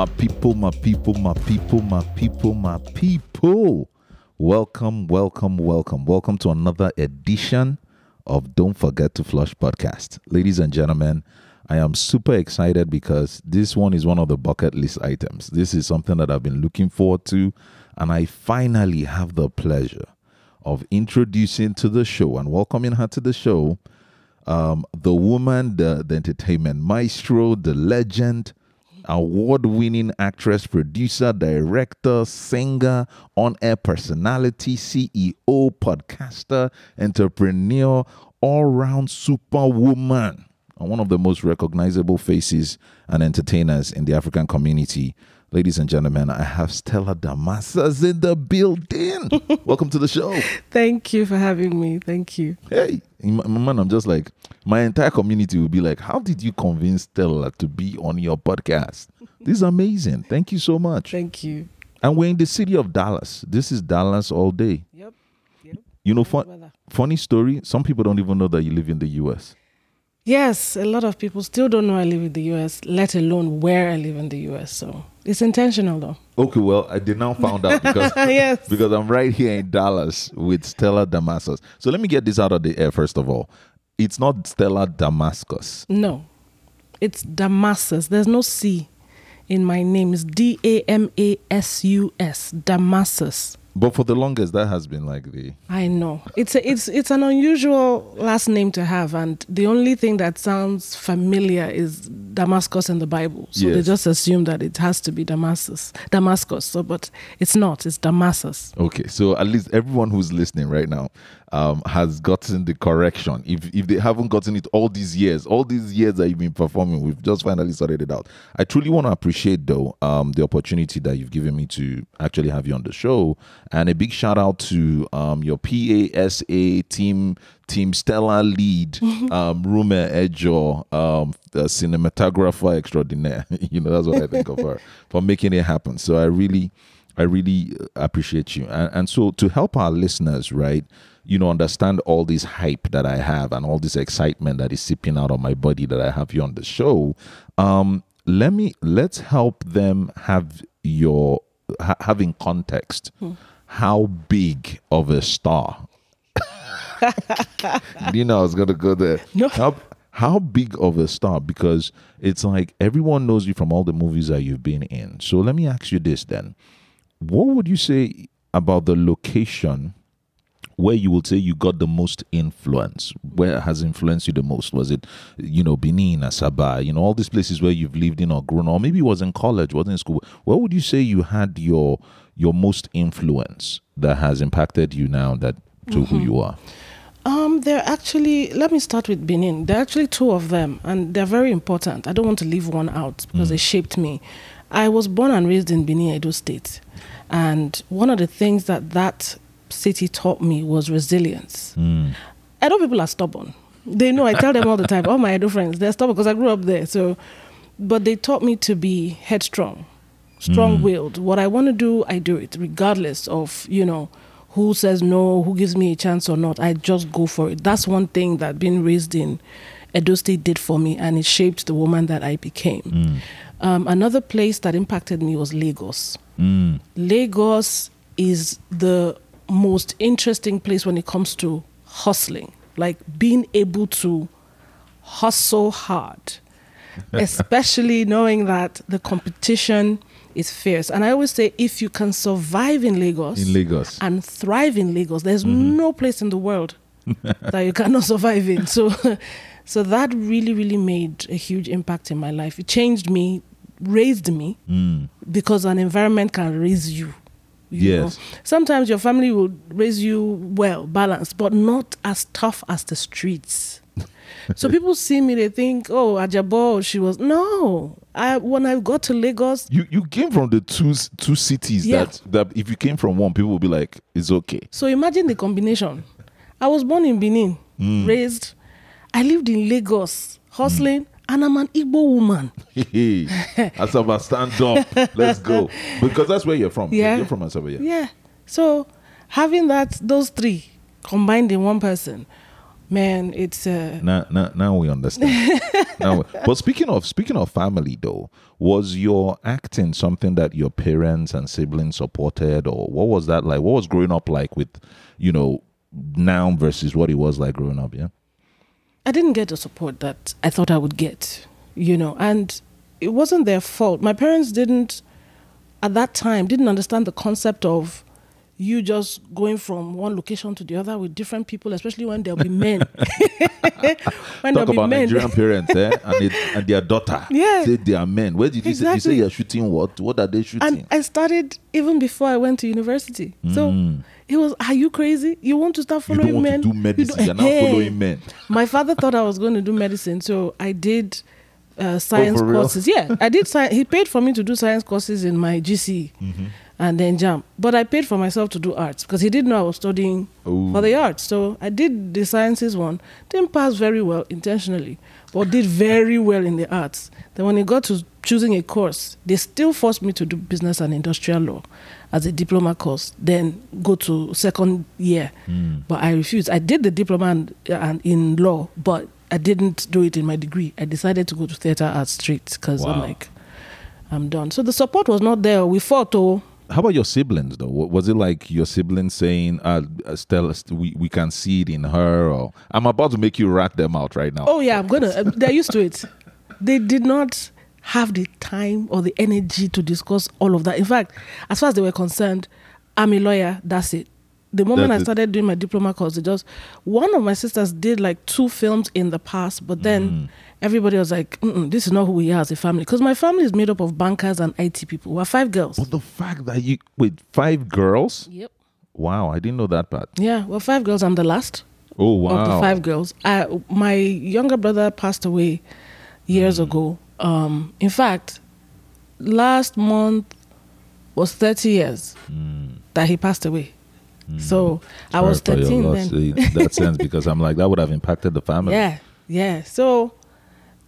My people, my people, my people, my people, my people. Welcome, welcome, welcome. Welcome to another edition of Don't Forget to Flush podcast. Ladies and gentlemen, I am super excited because this one is one of the bucket list items. This is something that I've been looking forward to, and I finally have the pleasure of introducing to the show and welcoming her to the show um, the woman, the, the entertainment maestro, the legend, award winning actress, producer, director, singer, on air personality, CEO, podcaster, entrepreneur, all round superwoman, and one of the most recognizable faces and entertainers in the African community. Ladies and gentlemen, I have Stella Damascus in the building. Welcome to the show. Thank you for having me. Thank you. Hey, man, I'm just like, my entire community will be like, how did you convince Stella to be on your podcast? This is amazing. Thank you so much. Thank you. And we're in the city of Dallas. This is Dallas all day. Yep. Yep. You know, fun, funny story. Some people don't even know that you live in the US. Yes, a lot of people still don't know I live in the US, let alone where I live in the US. So it's intentional though. Okay, well, I did now found out because Yes. because I'm right here in Dallas with Stella Damascus. So let me get this out of the air first of all. It's not Stella Damascus. No, it's Damasus. There's no C in my name. It's D A M A S U S. Damasus. But for the longest, that has been like the I know it's a, it's it's an unusual last name to have, and the only thing that sounds familiar is Damascus in the Bible. So they just assume that it has to be Damascus, Damascus. So, but it's not. It's Damasus. Okay, so at least everyone who's listening right now um, has gotten the correction. If if they haven't gotten it all these years, all these years that you've been performing, we've just finally sorted it out. I truly want to appreciate though um, the opportunity that you've given me to actually have you on the show, and a big shout out to um, your PASA team. Team Stella lead, um, Rume Ejo, um, the cinematographer extraordinaire. you know, that's what I think of her for making it happen. So I really, I really appreciate you. And, and so to help our listeners, right, you know, understand all this hype that I have and all this excitement that is seeping out of my body that I have you on the show, um, let me let's help them have your ha- having context. How big of a star? you know, I was gonna go there. No. How how big of a star? Because it's like everyone knows you from all the movies that you've been in. So let me ask you this then: What would you say about the location where you would say you got the most influence? Where has influenced you the most? Was it, you know, Benin, Asaba, you know, all these places where you've lived in or grown, or maybe it was in college, was in school. Where would you say you had your your most influence that has impacted you now that to who you are? Um, they're actually. Let me start with Benin. There are actually two of them, and they're very important. I don't want to leave one out because they shaped me. I was born and raised in Benin, Edo State, and one of the things that that city taught me was resilience. Hmm. Edo people are stubborn. They know. I tell them all the time. All my Edo friends, they're stubborn because I grew up there. So, but they taught me to be headstrong, strong-willed. Hmm. What I want to do, I do it, regardless of you know who says no, who gives me a chance or not. I just go for it. That's one thing that being raised in Edo State did for me, and it shaped the woman that I became. Hmm. Um, another place that impacted me was Lagos. Lagos is the most interesting place when it comes to hustling, like being able to hustle hard, especially knowing that the competition is fierce. And I always say if you can survive in Lagos, In Lagos. and thrive in Lagos, there's mm-hmm. no place in the world that you cannot survive in. So, so that really, really made a huge impact in my life. It changed me, raised me, mm. because an environment can raise you. You Yes. know. Sometimes your family will raise you well, balanced, but not as tough as the streets. so people see me, they think, "Oh, Ajabo, she was." No, I when I got to Lagos, You you came from the two two cities Yeah. that that if you came from one, people will be like, it's okay. So imagine the combination. I was born in Benin, mm. raised. I lived in Lagos, hustling, and I'm an Igbo woman. Hey, Asaba, stand up. Let's go. Because that's where you're from. Yeah. You're from Asaba, yeah. Yeah. So having that, those three combined in one person, Man, it's uh, Now, now, now we understand. now, but speaking of speaking of family, though, was your acting something that your parents and siblings supported, or what was that like? What was growing up like with, you know, now versus what it was like growing up? Yeah. I didn't get the support that I thought I would get, you know, and it wasn't their fault. My parents didn't, at that time, didn't understand the concept of you just going from one location to the other with different people, especially when there'll be men. when Talk about men. Nigerian parents, eh, and, it, and their daughter. Yeah. say they are men. Where did you say? You say you're shooting what? What are they shooting? and I started even before I went to university. So Mm. it was, are you crazy? You want to start you following don't want men? to do You medicine. You're now Hey. following men. My father thought I was going to do medicine, so I did uh, science Oh, courses. Yeah, I did. Sci- he paid for me to do science courses in my GC Mm-hmm. And then jump. But I paid for myself to do arts because he didn't know I was studying Ooh. for the arts. So I did the sciences one. Didn't pass very well intentionally, but did very well in the arts. Then when it got to choosing a course, they still forced me to do business and industrial law as a diploma course. Then go to second year, Mm. but I refused. I did the diploma and, and in law, but I didn't do it in my degree. I decided to go to theater arts straight because I'm like, I'm done. So the support was not there. We fought, oh. How about your siblings though? Was it like your siblings saying, uh, "Stella, we we can see it in her"? Or I'm about to make you rat them out right now. Oh yeah, I'm gonna. uh, They're used to it. They did not have the time or the energy to discuss all of that. In fact, as far as they were concerned, I'm a lawyer. That's it. The moment That's I started doing my diploma course, it just one of my sisters did like two films in the past, but then Mm. everybody was like, "This is not who we are as a family." Because my family is made up of bankers and IT people. We're five girls. But the fact that you with five girls, Yep. wow, I didn't know that part. Yeah, we're five girls. I'm the last. Oh wow, of the five girls. I, my younger brother passed away years Mm. ago. Um, in fact, last month was 30 years that he passed away. So I Mm. Was 13 then. that sense because I'm like that would have impacted the family. Yeah, yeah. So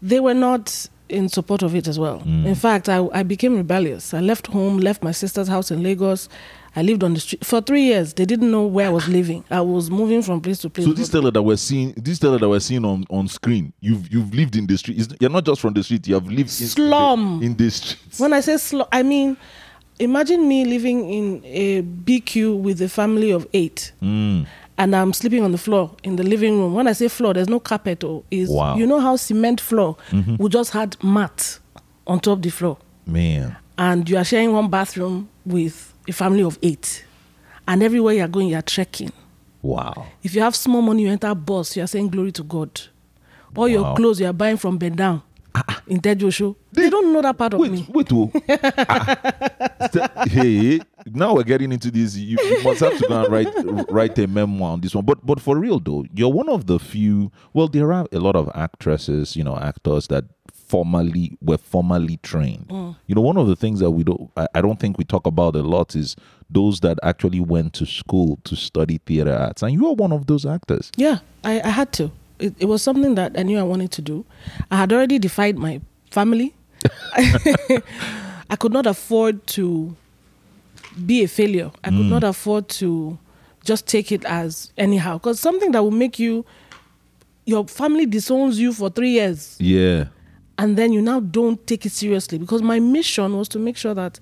they were not in support of it as well. Mm. In fact, I, I became rebellious. I left home, left my sister's house in Lagos. I lived on the street for three years. They didn't know where I was living. I was moving from place to place. So this Stella that we're seeing, this Stella that we're seeing on, on screen, you've you've lived in the street. It's- You're not just from the street. You have lived in Slum. in, the streets. When I say slow, I mean, imagine me living in a BQ with a family of eight, Mm. and I'm sleeping on the floor in the living room. When I say floor, there's no carpet. Or is Wow. Mm-hmm. you know how cement floor we just had mat on top of the floor, Man, and you are sharing one bathroom with a family of eight, and everywhere you are going, you are trekking. wow. If you have small money, you enter bus, you are saying glory to God. All Wow. your clothes you are buying from Ben Down in Tejo They don't know that part of Wait, me. wait, oh. Ah. Hey, now we're getting into this. You, you must have to go and write write a memoir on this one. But but for real though, you're one of the few. Well, there are a lot of actresses, you know, actors that formally were formally trained. You know, one of the things that we don't, I, I don't think we talk about a lot is those that actually went to school to study theater arts, and you are one of those actors. Yeah, I, I had to. It, it was something that I knew I wanted to do. I had already defied my family. I could not afford to be a failure. I could not afford to just take it as anyhow. Because something that will make you, your family disowns you for three years Yeah. and then you now don't take it seriously. Because my mission was to make sure that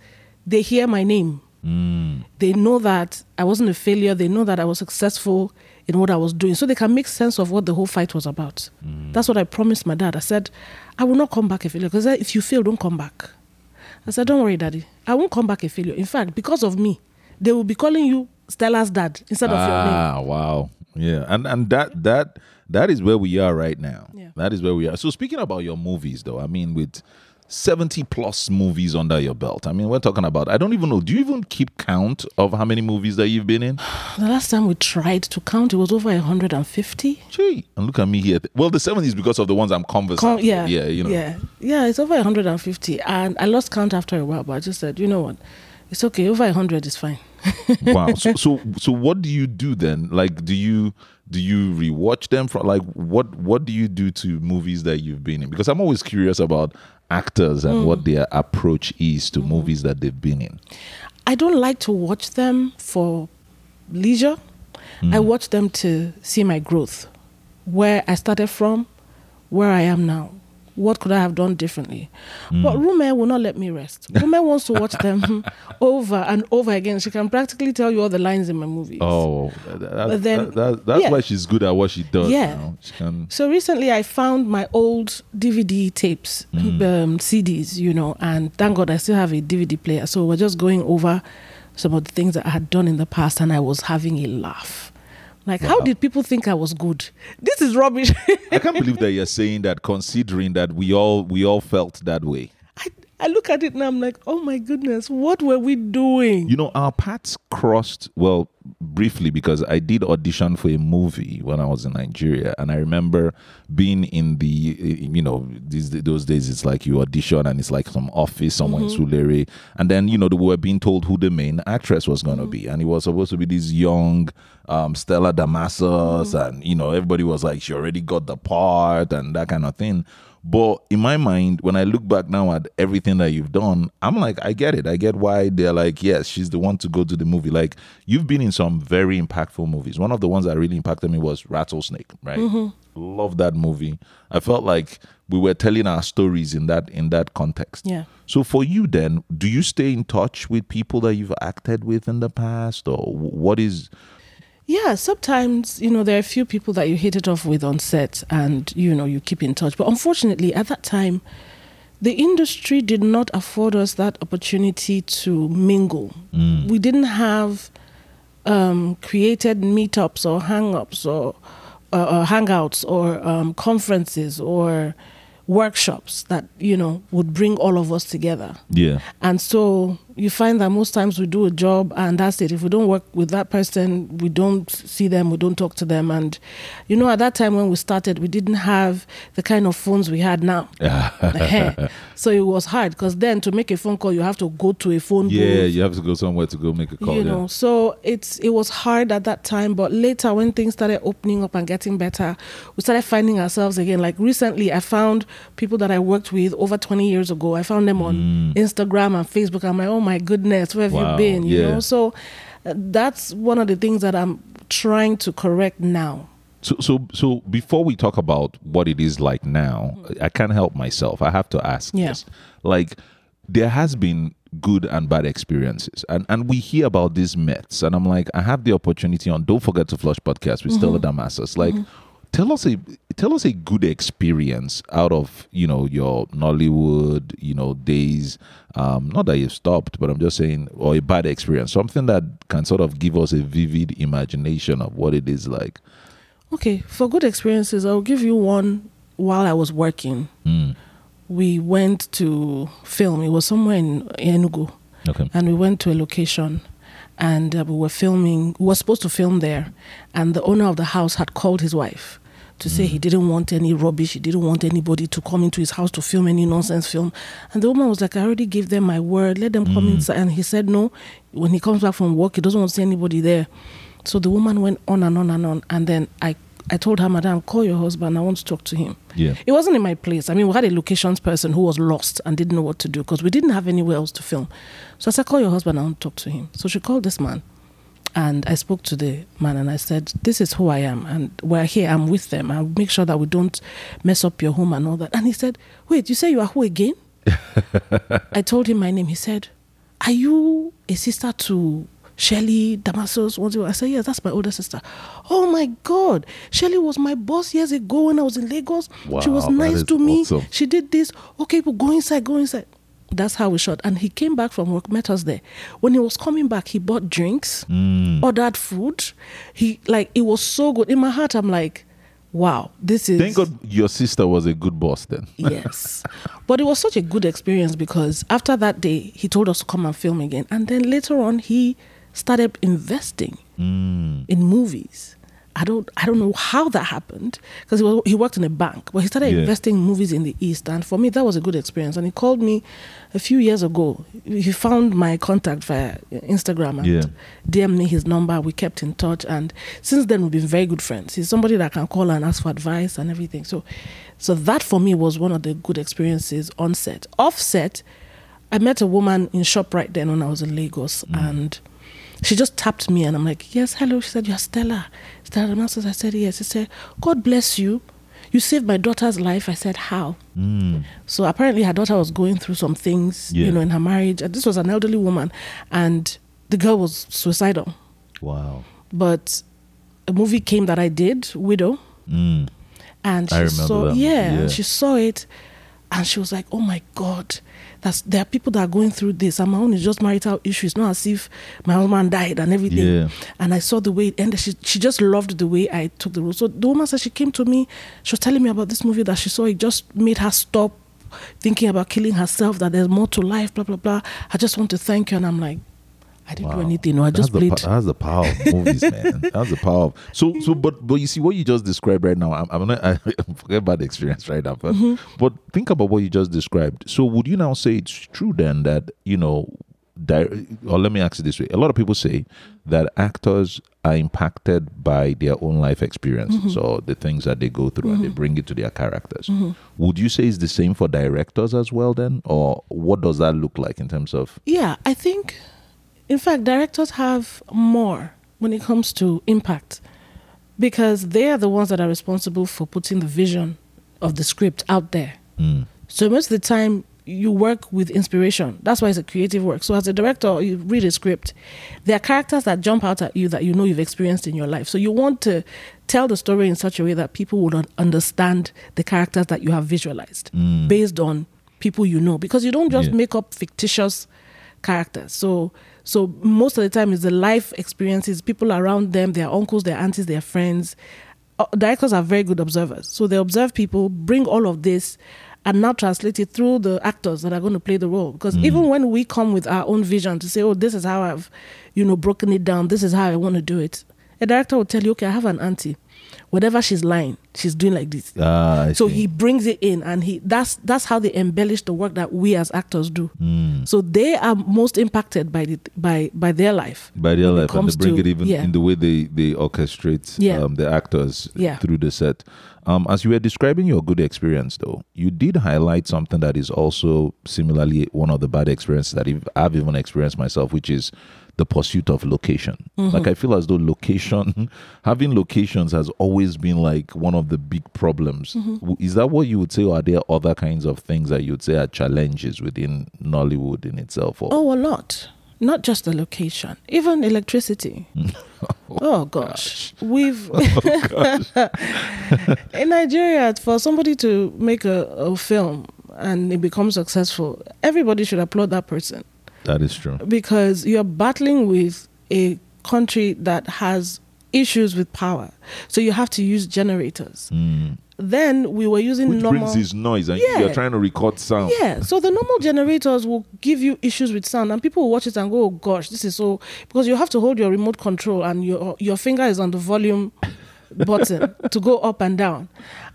they hear my name Mm. they know that I wasn't a failure. They know that I was successful in what I was doing. So they can make sense of what the whole fight was about. That's what I promised my dad. I said, I will not come back a failure. Because if you fail, don't come back. I said, Don't worry, daddy. I won't come back a failure. In fact, because of me, they will be calling you Stella's dad instead of your name. Ah, wow. Yeah. And and that that that is where we are right now. Yeah. That is where we are. So speaking about your movies though, I mean with 70 plus movies under your belt. I mean, we're talking about I don't even know. Do you even keep count of how many movies that you've been in? The last time we tried to count, it was over 150. Gee. And look at me here. Well, the 70s because of the ones I'm conversing. Com- yeah, Yeah, you know. yeah, yeah. It's over 150, and I lost count after a while. But I just said, you know what, it's okay. Over 100 is fine. wow. So, so so what do you do then? Like do you do you rewatch them from like what what do you do to movies that you've been in? Because I'm always curious about actors and what hmm. their approach is to hmm. movies that they've been in. I don't like to watch them for leisure. I hmm. watch them to see my growth. where I started from, where I am now. What could I have done differently? But Rume will not let me rest. Rume wants to watch them over and over again. She can practically tell you all the lines in my movies. Oh, that, then- that- that- that's yeah. why she's good at what she does. Yeah. You know? She can, So recently, I found my old DVD tapes, Mm. um, CDs, you know, and thank God I still have a DVD player. So we're just going over some of the things that I had done in the past, and I was having a laugh. Like, how did people think I was good? This is rubbish. I can't believe that you're saying that, considering that we all we all felt that way. I, look at it now, I'm like, oh my goodness, what were we doing? You know, our paths crossed well briefly because I did audition for a movie when I was in Nigeria, and I remember being in the eh, you know these those days it's like you audition and it's like some office somewhere in mm-hmm. Surulere, and then you know they were being told who the main actress was going to mm-hmm. be, and it was supposed to be this young um, Stella Damasus, mm-hmm. and you know everybody was like she already got the part and that kind of thing. But in my mind, when I look back now at everything that you've done, I'm like, I get it. I get why they're like, yes, she's the one to go to the movie. Like, you've been in some very impactful movies. One of the ones that really impacted me was Rattlesnake, right? Mm-hmm. Love that movie. I felt like we were telling our stories in that in that context. Yeah. So for you then, do you stay in touch with people that you've acted with in the past or what is Yeah, sometimes, you know, there are a few people that you hit it off with on set and, you know, you keep in touch. But unfortunately, at that time, the industry did not afford us that opportunity to mingle. We didn't have um, created meetups or hang-ups or, uh, or hangouts or um, conferences or workshops that, you know, would bring all of us together. Yeah. And so you find that most times we do a job and that's it. If we don't work with that person, we don't see them, we don't talk to them. And, you know, at that time when we started, we didn't have the kind of phones we had now. So it was hard because then to make a phone call, you have to go to a phone Yeah, booth. you have to go somewhere to go make a call. you yeah. know, so it's it was hard at that time, but later when things started opening up and getting better, we started finding ourselves again. Like recently, I found people that I worked with over 20 years ago. I found them on mm. Instagram and Facebook. I'm like, oh my goodness, where have. Wow, you been? You yeah. know, so uh, that's one of the things that I'm trying to correct now. So, so, so before we talk about what it is like now, I can't help myself. I have to ask Yeah. this. Like, there has been good and bad experiences, and and we hear about these myths, and I'm like, I have the opportunity on Don't Forget to Flush podcast with Stella Damascus. Like, tell us a tell us a good experience out of you know your Nollywood, you know, days. Um, not that you've stopped, but I'm just saying, or a bad experience, something that can sort of give us a vivid imagination of what it is like. Okay, for good experiences, I'll give you one while I was working. Mm. We went to film. It was somewhere in Enugu. Okay. and we went to a location and uh, we were filming we were supposed to film there and the owner of the house had called his wife to say he didn't want any rubbish he didn't want anybody to come into his house to film any nonsense film. And the woman was like i already gave them my word let them come mm. inside. And he said no when he comes back from work he doesn't want to see anybody there. So the woman went on and on and on. And then i i told her madam call your husband. I want to talk to him. Yeah. it wasn't in my place. I mean, we had a locations person who was lost and didn't know what to do because we didn't have anywhere else to film. So I said, call your husband, I want to talk to him. So she called this man and I spoke to the man and I said, this is who I am and we're here, I'm with them. I'll make sure that we don't mess up your home and all that. And he said, wait, you say you are who again? I told him my name. He said, are you a sister to Shelly your-" I said, yes, that's my older sister. Oh my God. Shelly was my boss years ago when I was in Lagos. she was nice to me. awesome. She did this. Okay, but go inside, go inside. That's how we shot. And he came back from work, met us there. When he was coming back, he bought drinks, Mm. ordered food. He like it was so good. In my heart, I'm like, wow, this is Thank God your sister was a good boss then. yes. But it was such a good experience because after that day, he told us to come and film again. And then later on, he started investing Mm. in movies. I don't, I don't know how that happened because he, was, he worked in a bank, but he started Yeah. investing in movies in the East. And for me, that was a good experience. And he called me a few years ago. He found my contact via Instagram and Yeah. DM me his number. We kept in touch. And since then, we've been very good friends. He's somebody that I can call and ask for advice and everything. So, so that for me was one of the good experiences on set. Off set, I met a woman in ShopRite then when I was in Lagos, mm. and she just tapped me and I'm like, Yes, hello. She said, You're Stella. Stella Masters. I said, Yes. She said, God bless you. You saved my daughter's life. I said, How? Mm. So apparently her daughter was going through some things, Yeah. you know, in her marriage. And This was an elderly woman and the girl was suicidal. Wow. But a movie came that I did, Widow, Mm. and she I remember saw that. yeah, Yeah. and she saw it and she was like, Oh my god, that's there are people that are going through this and my own is just marital issues. Not as if my husband died and everything. Yeah. And I saw the way it ended. She she just loved the way I took the role. So the woman said she came to me, she was telling me about this movie that she saw, it just made her stop thinking about killing herself, that there's more to life, blah blah blah. I just want to thank you. And I'm like, I didn't do anything. No, I just that's the, played po- that's the power of movies, man. That's the power. Of, so, so, but, but you see what you just described right now. I'm, I'm not. I forget about the experience right now, but, Mm-hmm. but think about what you just described. So, would you now say it's true then that you know, di- or let me ask it this way: a lot of people say that actors are impacted by their own life experiences Mm-hmm. or the things that they go through, and they bring it to their characters. Would you say it's the same for directors as well, then, or what does that look like in terms of? Yeah, I think, in fact, directors have more when it comes to impact because they are the ones that are responsible for putting the vision of the script out there. Mm, So most of the time, you work with inspiration. That's why it's a creative work. So as a director, you read a script. There are characters that jump out at you that you know you've experienced in your life. So you want to tell the story in such a way that people would understand the characters that you have visualized mm, based on people you know because you don't just Yeah. make up fictitious characters so so most of the time it's the life experiences people around them their uncles their aunties their friends. Uh, directors are very good observers. So they observe people bring all of this and now translate it through the actors that are going to play the role. Because even when we come with our own vision to say oh this is how i've you know broken it down. This is how i want to do it a director will tell you okay i have an auntie whatever she's lying she's doing like this ah, so see. he brings it in and he that's that's how they embellish the work that we as actors do Mm. so they are most impacted by the by by their life by their life and they bring to- it even yeah. in the way they they orchestrate Yeah. um, the actors Yeah. through the set um, as you were describing your good experience though you did highlight something that is also similarly one of the bad experiences that i've even experienced myself which is the pursuit of location. Mm-hmm. like i feel as though location having locations has always been like one of the big problems. Mm-hmm. Is that what you would say or are there other kinds of things that you would say are challenges within nollywood in itself or? Oh a lot. Not just the location even electricity. Oh gosh. we've in nigeria for somebody to make a, a film and it becomes successful everybody should applaud that person that is true because you're battling with a country that has issues with power. So you have to use generators. Mm. Then we were using Which normal brings this noise, and Yeah. you're trying to record sound. yeah, so the normal generators will give you issues with sound, and people will watch it and go, "Oh gosh, this is so." Because you have to hold your remote control, and your your finger is on the volume button to go up and down.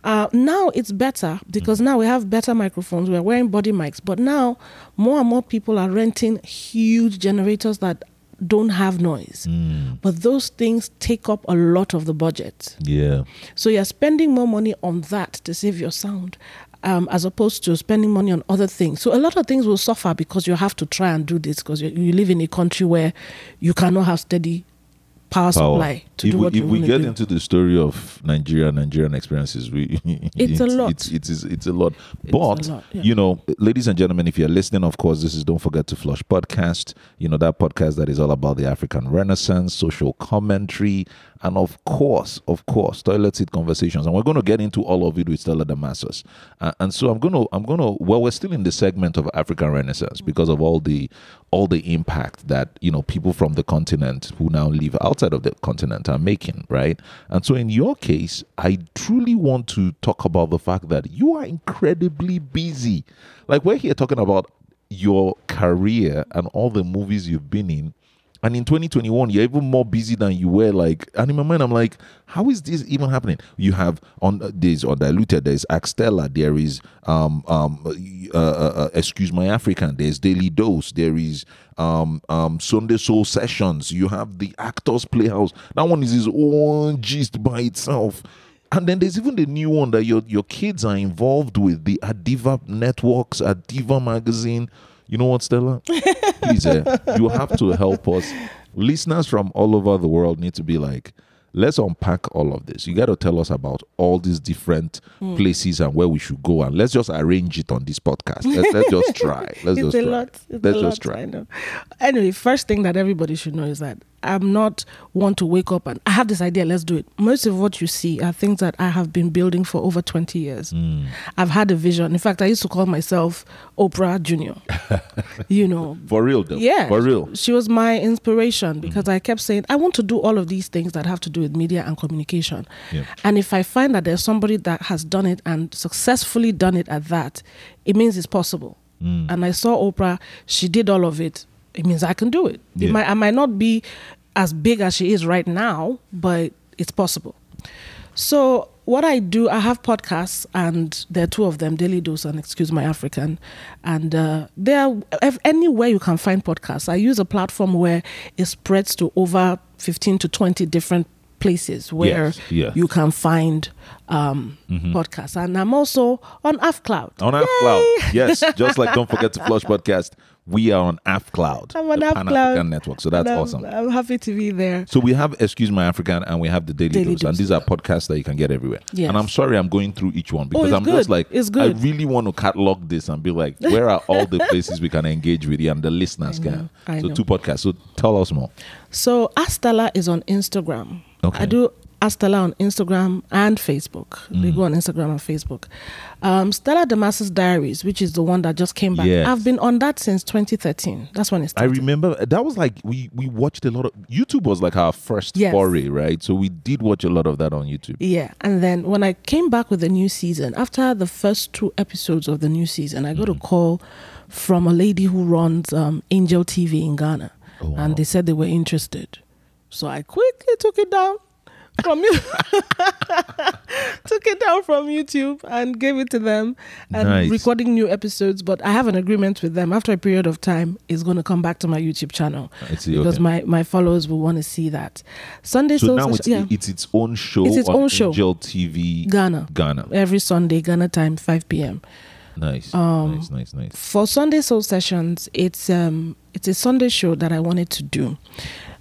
Uh, now it's better because now we have better microphones. We're wearing body mics, but now more and more people are renting huge generators that don't have noise. Mm, But those things take up a lot of the budget. yeah. So you're spending more money on that to save your sound. Um, as opposed to spending money on other things. So a lot of things will suffer because you have to try and do this because you, you live in a country where you cannot have steady power, supply to if do we, what if we get do. into the story of Nigeria, Nigerian experiences, we It's a lot. It's, it's, it's a lot. It's a But lot, yeah. you know, ladies and gentlemen, if you're listening, of course, this is Don't Forget to Flush podcast. You know that podcast that is all about the African Renaissance, social commentary, and of course, of course, toilet seat conversations. And we're going to get into all of it with Stella Damascus. Uh, and so I'm going to, I'm going to. Well, we're still in the segment of African Renaissance because of all the, all the impact that you know people from the continent who now live outside of the continent are making, right? And so in your case, I truly want to talk about the fact that you are incredibly busy. Like we're here talking about your career and all the movies you've been in. And in 2021, you're even more busy than you were. Like, and in my mind, I'm like, how is this even happening? You have on uh, there's undiluted, there's Axtella, there is um um uh, uh, uh, excuse my African, there's Daily Dose, there is um um Sunday Soul Sessions. You have the Actors Playhouse. That one is his own gist by itself. And then there's even the new one that your your kids are involved with the Adiva networks, Adiva magazine. You know what, Stella? Please, uh, you have to help us listeners from all over the world need to be like, let's unpack all of this. You got to tell us about all these different Hmm. places and where we should go, and let's just arrange it on this podcast. Let's, let's just try. Let's it's just a try. lot. It's let's a just lot, try. I know. Anyway, first thing that everybody should know is that I'm not one to wake up and I have this idea. Let's do it. Most of what you see are things that I have been building for over 20 years. Mm. I've had a vision. In fact, I used to call myself Oprah Junior. you know, For real, though. yeah, For real. She was my inspiration because I kept saying I want to do all of these things that have to do with media and communication. And if I find that there's somebody that has done it and successfully done it at that, it means it's possible. Mm. And I saw Oprah; she did all of it. It means I can do it. Yeah. It might, I might not be as big as she is right now, but it's possible. So what I do, I have podcasts, and there are two of them, Daily Dose and Excuse My African, and uh, they're ev- anywhere you can find podcasts. I use a platform where it spreads to over fifteen to twenty different places where Yes, yes. you can find um, podcasts, and I'm also on AfCloud. On AfCloud, Yes. Just like Don't Forget to Flush podcast, we are on AfCloud. I'm on AfCloud. Network. So that's I'm- awesome. I'm happy to be there. So we have Excuse My African and we have the Daily, Daily Dose, and these are podcasts that you can get everywhere. Yes. And I'm sorry I'm going through each one because oh, it's I'm just like It's good. I really want to catalog this and be like, where are all the places we can engage with you and the listeners know, can. I so know. two podcasts. So tell us more. So Astala is on Instagram. Okay. I do Astella on Instagram and Facebook. They Mm. go on Instagram and Facebook. Um, Stella Damasus Diaries, which is the one that just came back. Yes. I've been on that since 2013. That's when it started. I remember that was like we we watched a lot of YouTube was like our first Yes. foray, right? So we did watch a lot of that on YouTube. Yeah, and then when I came back with the new season, after the first two episodes of the new season, I got Mm. a call from a lady who runs um, Angel TV in Ghana, Oh, wow. and they said they were interested. So I quickly took it down from you, took it down from YouTube and gave it to them, and Nice. recording new episodes. But I have an agreement with them. After a period of time, it's going to come back to my YouTube channel see, because okay. my my followers will want to see that. Sunday So Soul now Session- it's yeah. it's its own show It's its on own show. Angel TV Ghana. Ghana. every Sunday, Ghana time, 5 p.m. Nice. Um, nice, nice, nice. For Sunday Soul Sessions, it's um it's a Sunday show that I wanted to do.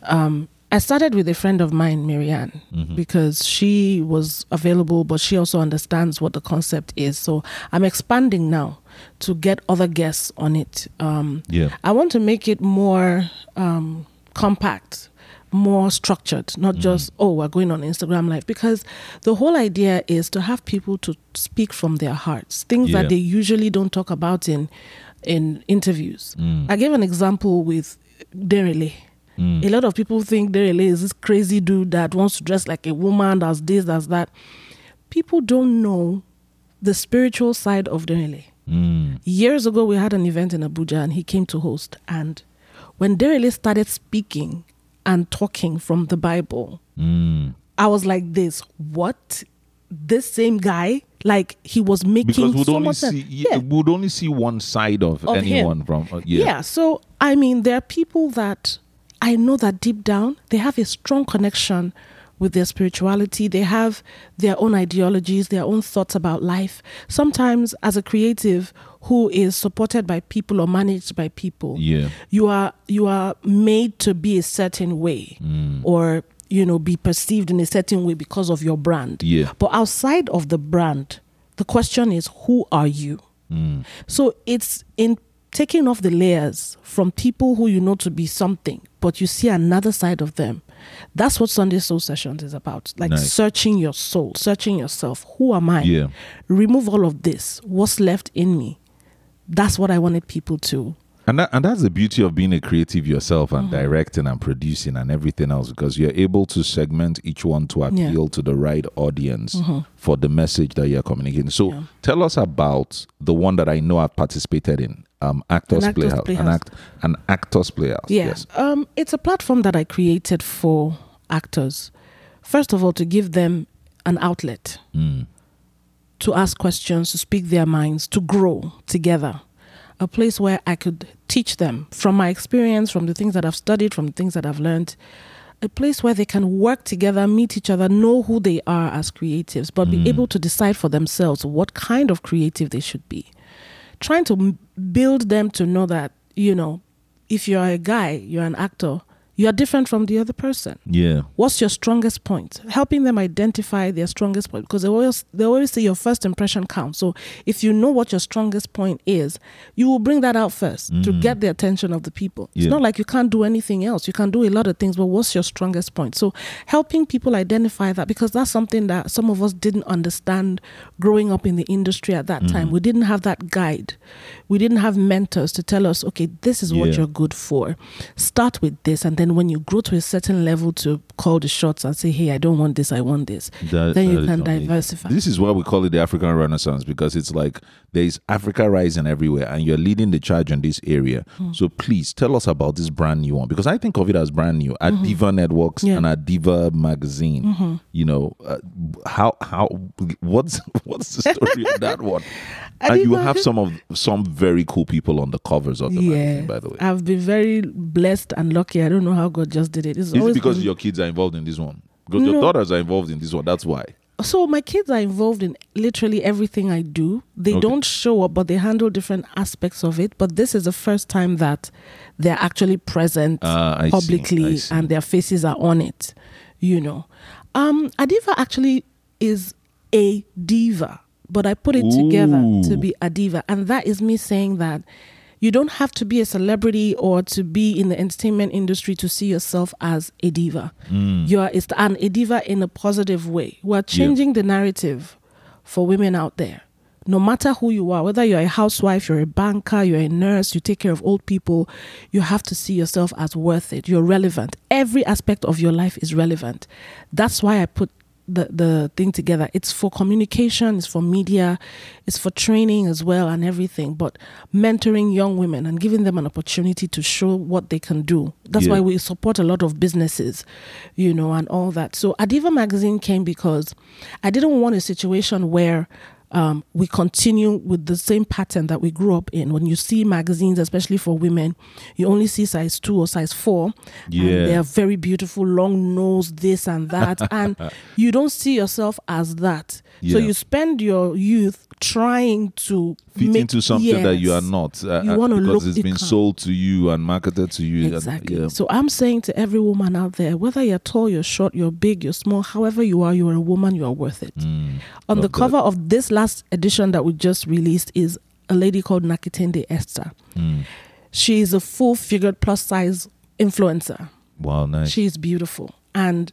Um, I started with a friend of mine, Marianne, Mm-hmm. because she was available, but she also understands what the concept is. So I'm expanding now to get other guests on it. Um, Yeah. I want to make it more um, compact, more structured, Mm-hmm. not just, oh, we're going on Instagram Live. Because the whole idea is to have people to speak from their hearts, things Yeah. that they usually don't talk about in in interviews. Mm. I gave an example with Denrele. Mm. A lot of people think Denrele is this crazy dude that wants to dress like a woman, does this, does that. People don't know the spiritual side of Denrele. Mm. Years ago, we had an event in Abuja and he came to host. And when Denrele started speaking and talking from the Bible, Mm. I was like, this, what? This same guy? Like he was making Because we'd so only much sense. see yeah. we'd only see one side of, Of him. anyone from uh, yeah. Yeah. So, I mean, there are people that I know that deep down they have a strong connection with their spirituality. They have their own ideologies, their own thoughts about life. Sometimes, as a creative who is supported by people or managed by people, Yeah. you are you are made to be a certain way Mm. or you know be perceived in a certain way because of your brand. Yeah. But outside of the brand, the question is who are you? Mm. So it's in taking off the layers from people who you know to be something, but you see another side of them. That's what Sunday Soul Sessions is about. Like Nice. searching your soul, searching yourself. Who am I? Yeah. Remove all of this. What's left in me? That's what I wanted people to. And that, and that's the beauty of being a creative yourself and Mm-hmm. directing and producing and everything else because you're able to segment each one to Yeah. Mm-hmm. appeal to the right audience for the message that you're communicating. So Yeah. tell us about the one that I know I've participated in, um, Actors, An Actors Playhouse, an act, an Actors Playhouse. Yeah. Yes. Um, it's a platform that I created for actors. First of all, to give them an outlet Mm. to ask questions, to speak their minds, to grow together. A place where I could teach them from my experience, from the things that I've studied, from the things that I've learned. A place where they can work together, meet each other, know who they are as creatives, but be able to decide for themselves what kind of creative they should be. Trying to build them to know that, you know, if you're a guy, you're an actor, You're different from the other person. Yeah. What's your strongest point? Helping them identify their strongest point because they always they always say your first impression counts. So if you know what your strongest point is, you will bring that out first to mm-hmm. get the attention of the people. It's not like you can't do anything else. You can do a lot of things, but what's your strongest point? So helping people identify that because that's something that some of us didn't understand growing up in the industry at that time. Mm-hmm. We didn't have that guide. We didn't have mentors to tell us, okay, this is what you're good for. Start with this and then when you grow to a certain level to call the shots and say, hey, I don't want this, I want this. That- then you can diversify. This is why we call it the African Renaissance because it's like there's Africa rising everywhere and you're leading the charge in this area. Hmm. So please tell us about this brand new one because I think of it as brand new Adiva Networks Mm-hmm. Yeah. Mm-hmm. and Adiva Magazine. You know, uh, how how what's what's the story of that one? And you have some of some very cool people on the covers of the magazine, by the way. I've been very blessed and lucky. I don't know how God just did it. It's Is it because been- your kids are involved in this one? Because your daughters are involved in this one. That's why. so my kids are involved in literally everything I do. They Okay. don't show up, but they handle different aspects of it. But this is the first time that they're actually present Ah, I see, publicly see. and their faces are on it. You know, um, Adiva actually is a diva, but I put it together to be a diva, and that is me saying that. You don't have to be a celebrity or to be in the entertainment industry to see yourself as a diva. Mm. You are an a diva in a positive way. We're changing the narrative for women out there. No matter who you are, whether you're a housewife, you're a banker, you're a nurse, you take care of old people, you have to see yourself as worth it. You're relevant. Every aspect of your life is relevant. That's why I put the, the thing together. It's for communication, it's for media, it's for training as well and everything. But mentoring young women and giving them an opportunity to show what they can do. That's Yeah. why we support a lot of businesses, you know, and all that. So Adiva magazine came because I didn't want a situation where um, we continue with the same pattern that we grew up in. When you see magazines, especially for women, you only see size two or size four. Yeah. And they are very beautiful, long nose, this and that. and you don't see yourself as that. So you spend your youth trying to fit make, into something that you are not uh, You uh, wanna because look- it's you been can't. sold to you and marketed to you and- Exactly. yeah. So I'm saying to every woman out there, whether you're tall, you're short, you're big, you're small, however you are, you're a woman, you are worth it. Mm, On the cover of this last edition that we just released is a lady called Nakitende Esther. mm. She is a full figured plus size influencer. wow nice She is beautiful. And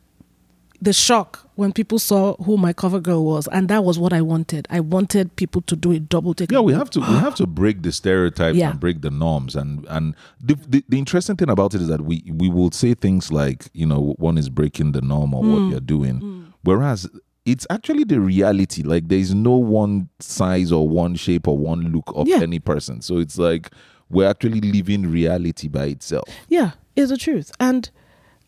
the shock when people saw who my cover girl was, and that was what I wanted. I wanted people to do a double take. yeah we have to we have to break the stereotypes Yeah. and break the norms and and the, the the interesting thing about it is that we we will say things like you know one is breaking the norm or Mm. what you're doing whereas it's actually the reality like there is no one size or one shape or one look of Yeah. any person so it's like we're actually living reality by itself Yeah, it's the truth. And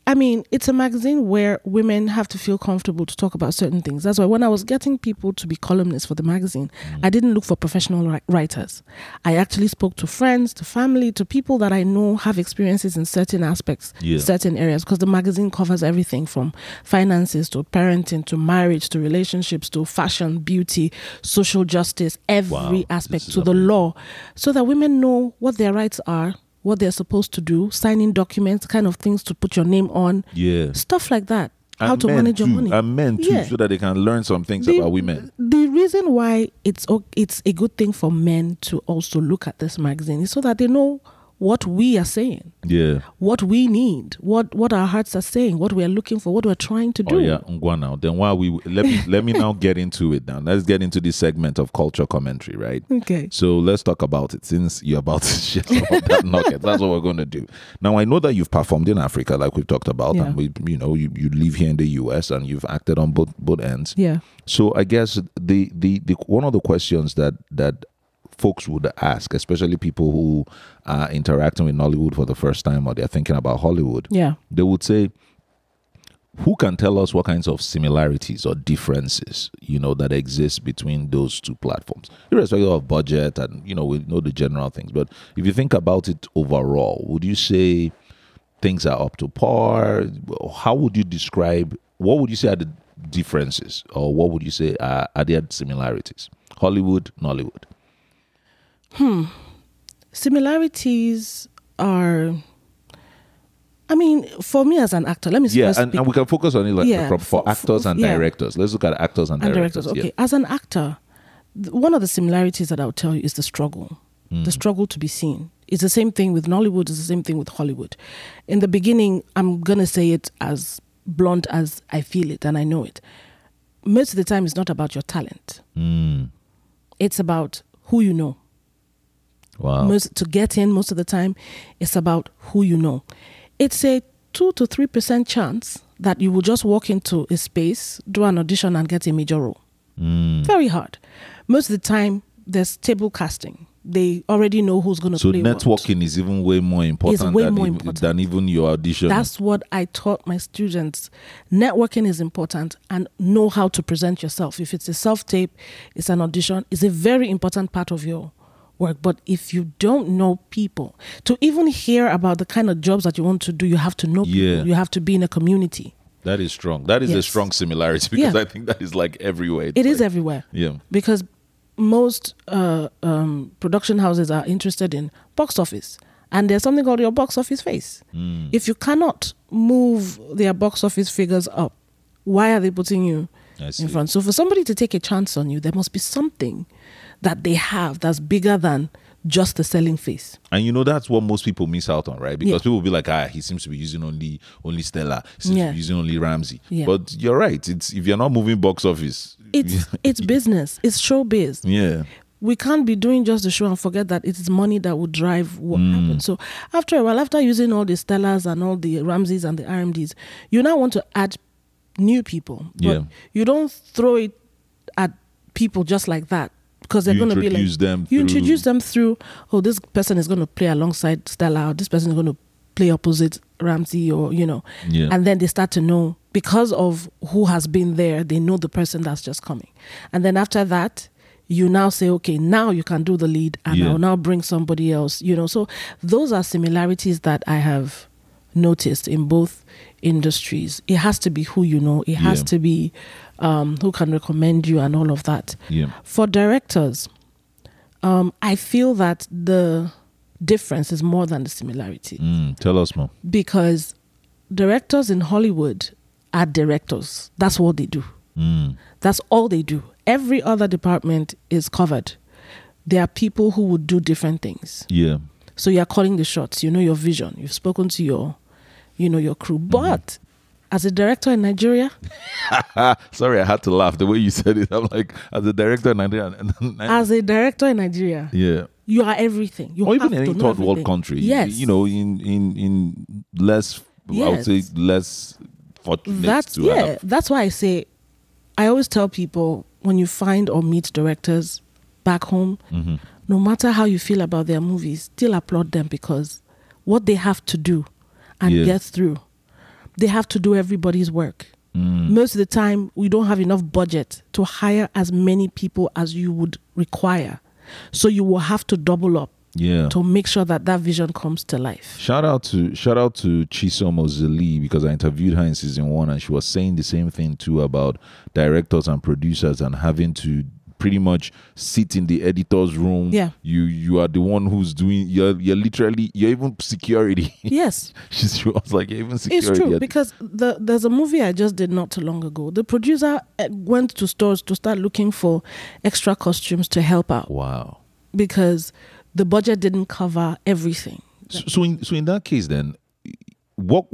I mean, it's a magazine where women have to feel comfortable to talk about certain things. That's why when I was getting people to be columnists for the magazine, I didn't look for professional wri- writers. I actually spoke to friends, to family, to people that I know have experiences in certain aspects, Yeah. certain areas, because the magazine covers everything from finances to parenting to marriage to relationships to fashion, beauty, social justice, every Wow, aspect to the law, so that women know what their rights are, what they're supposed to do, signing documents, kind of things to put your name on, yeah stuff like that. How to manage your money. and men too Yeah. so that they can learn some things The- about women The reason why it's it's a good thing for men to also look at this magazine is so that they know what we are saying, yeah what we need, what what our hearts are saying, what we are looking for, what we're trying to oh, do. Oh yeah, Ngwa now. Then why we let me let me now get into it now. Let's get into this segment of culture commentary, right? Okay. So let's talk about it since you're about to share some of that nugget. That's what we're going to do. Now I know that you've performed in Africa, like we've talked about, Yeah. and we, you know, you, you live here in the U.S. and you've acted on both both ends. Yeah. So I guess the, the the one of the questions that that folks would ask, especially people who are interacting with Nollywood for the first time or they're thinking about Hollywood, Yeah. they would say, who can tell us what kinds of similarities or differences you know that exist between those two platforms? Irrespective of budget and you know we know the general things but if you think about it overall would you say things are up to par? How would you describe what would you say are the differences or what would you say are, are there similarities? Hollywood nollywood similarities are I mean, for me as an actor, let me Yeah, first and, speak and we can focus on it like Yeah, from, for for- actors for- and yeah. directors. Let's look at actors and, and directors. directors. yeah. Okay, as an actor, th- one of the similarities that I'll tell you is the struggle. Mm. The struggle to be seen. It's the same thing with Nollywood. It's the same thing with Hollywood. In the beginning, I'm gonna say it as blunt as I feel it and I know it. Most of the time, it's not about your talent. Mm. It's about who you know. Wow. Most to get in, most of the time, it's about who you know. It's a two to three percent chance that you will just walk into a space, do an audition, and get a major role. Mm. Very hard. Most of the time, there's table casting. They already know who's going to So play what. networking is even way more important, way than, more even, important. than even your audition. That's what I taught my students. Networking is important and know how to present yourself. If it's a self tape, it's an audition, it's a very important part of your work. But if you don't know people, to even hear about the kind of jobs that you want to do, you have to know people. You have to be in a community. that is strong. That is a strong similarity because Yeah. I think that is like everywhere. It's It is like- everywhere. Yeah. because most uh, um, production houses are interested in box office and there's something called your box office face Mm. if you cannot move their box office figures up why are they putting you in front so for somebody to take a chance on you there must be something that they have that's bigger than just the selling face And you know that's what most people miss out on, right? Because Yeah. people will be like, ah, he seems to be using only only Stella, he seems Yeah. to be using only Ramsey. Yeah. But you're right. It's if you're not moving box office, it's it's business it's showbiz yeah. we can't be doing just the show and forget that it is money that will drive what Mm. happens. So after a while, after using all the Stellas and all the Ramses and the RMDs, you now want to add new people. But Yeah. you don't throw it at people just like that because they're going to be like you through- introduce them through. Oh, this person is going to play alongside Stella. Or this person is going to play opposite Ramsey, or you know, Yeah. and then they start to know because of who has been there. They know the person that's just coming, and then after that, you now say, okay, now you can do the lead, and Yeah. I'll now bring somebody else. You know, so those are similarities that I have noticed in both industries. It has to be who you know. It has Yeah. to be um, who can recommend you, and all of that. Yeah. For directors, um, I feel that the difference is more than the similarity Mm, tell us more. because directors in Hollywood are directors. That's what they do. Mm. That's all they do. Every other department is covered. There are people who would do different things. Yeah. So you're calling the shots. You know your vision. You've spoken to your, you know, your crew. But as a director in Nigeria, Sorry, I had to laugh the way you said it. I'm like, as a director in Nigeria, as a director in Nigeria, yeah, you are everything. You or even have in to any third world country. Yes. you know, in in in less, yes. I would say less fortunate that's yeah have. that's why i say i always tell people when you find or meet directors back home Mhm. no matter how you feel about their movies still applaud them because what they have to do and Yeah. get through they have to do everybody's work Mm. most of the time we don't have enough budget to hire as many people as you would require so you will have to double up Yeah. to make sure that that vision comes to life Shout out to shout out to Chisom Ozeli because I interviewed her in season one and she was saying the same thing too about directors and producers and having to pretty much sit in the editor's room. Yeah. You you are the one who's doing you're you're literally you're even security. yes She's she was like even security. It's true because the, there's a movie I just did not too long ago. The producer uh, went to stores to start looking for extra costumes to help out wow. because the budget didn't cover everything. So, so in so in that case then what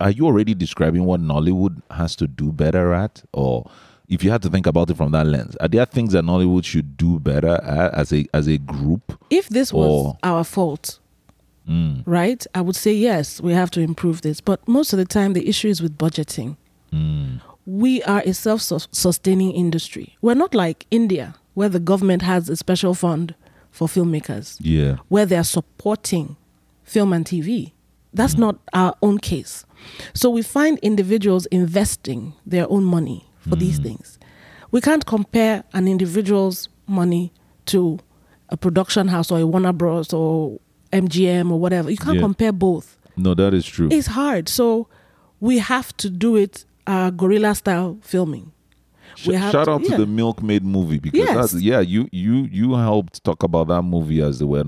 are you already describing what Nollywood has to do better at or if you had to think about it from that lens, are there things that Nollywood should do better as a as a group? If this was Or- our fault, Mm, right, I would say yes, we have to improve this. But most of the time, the issue is with budgeting. mm, We are a self sustaining industry. We're not like India, where the government has a special fund for filmmakers. yeah. where they are supporting film and TV. That's not our own case. So we find individuals investing their own money for these things. We can't compare an individual's money to a production house or a Warner Bros. or MGM or whatever. You can't Yeah. compare both. No, that is true. It's hard. So we have to do it uh, guerrilla style filming. Sh- we have shout to- out yeah. to the Milkmaid movie because Yes. that's yeah you you you helped talk about that movie as they were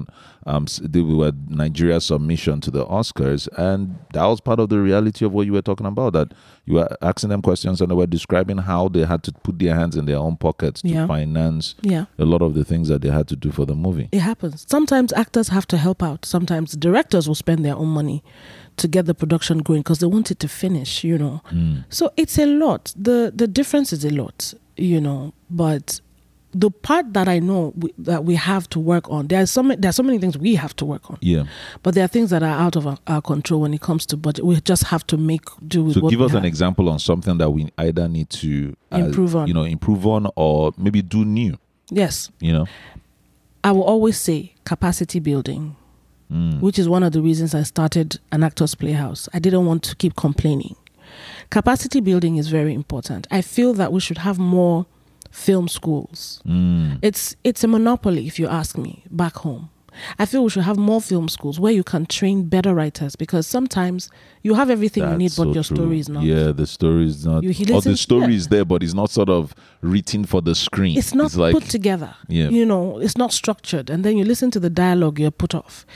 um they were Nigeria's submission to the Oscars and that was part of the reality of what you were talking about that you were asking them questions and they were describing how they had to put their hands in their own pockets to Yeah. finance yeah. a lot of the things that they had to do for the movie. It happens. Sometimes actors have to help out. Sometimes directors will spend their own money to get the production going because they want it to finish, you know. Mm. So it's a lot. The the difference is a lot, you know. But the part that I know we, that we have to work on, there are so many, there are so many things we have to work on. Yeah. But there are things that are out of our, our control when it comes to budget. We just have to make do with So what give us an example on something that we either need to uh, Improve on. you know, improve on or maybe do new, Yes, you know. I will always say capacity building. Mm. which is one of the reasons I started an actors playhouse. I didn't want to keep complaining. Capacity building is very important. I feel that we should have more film schools. Mm. It's it's a monopoly if you ask me back home. I feel we should have more film schools where you can train better writers because sometimes you have everything you That's need but your true. story is not. Yeah, the story is not. You- or the story yeah. is there, but it's not sort of written for the screen. It's not like put together. Yeah. You know, it's not structured. And then you listen to the dialogue, you're put off.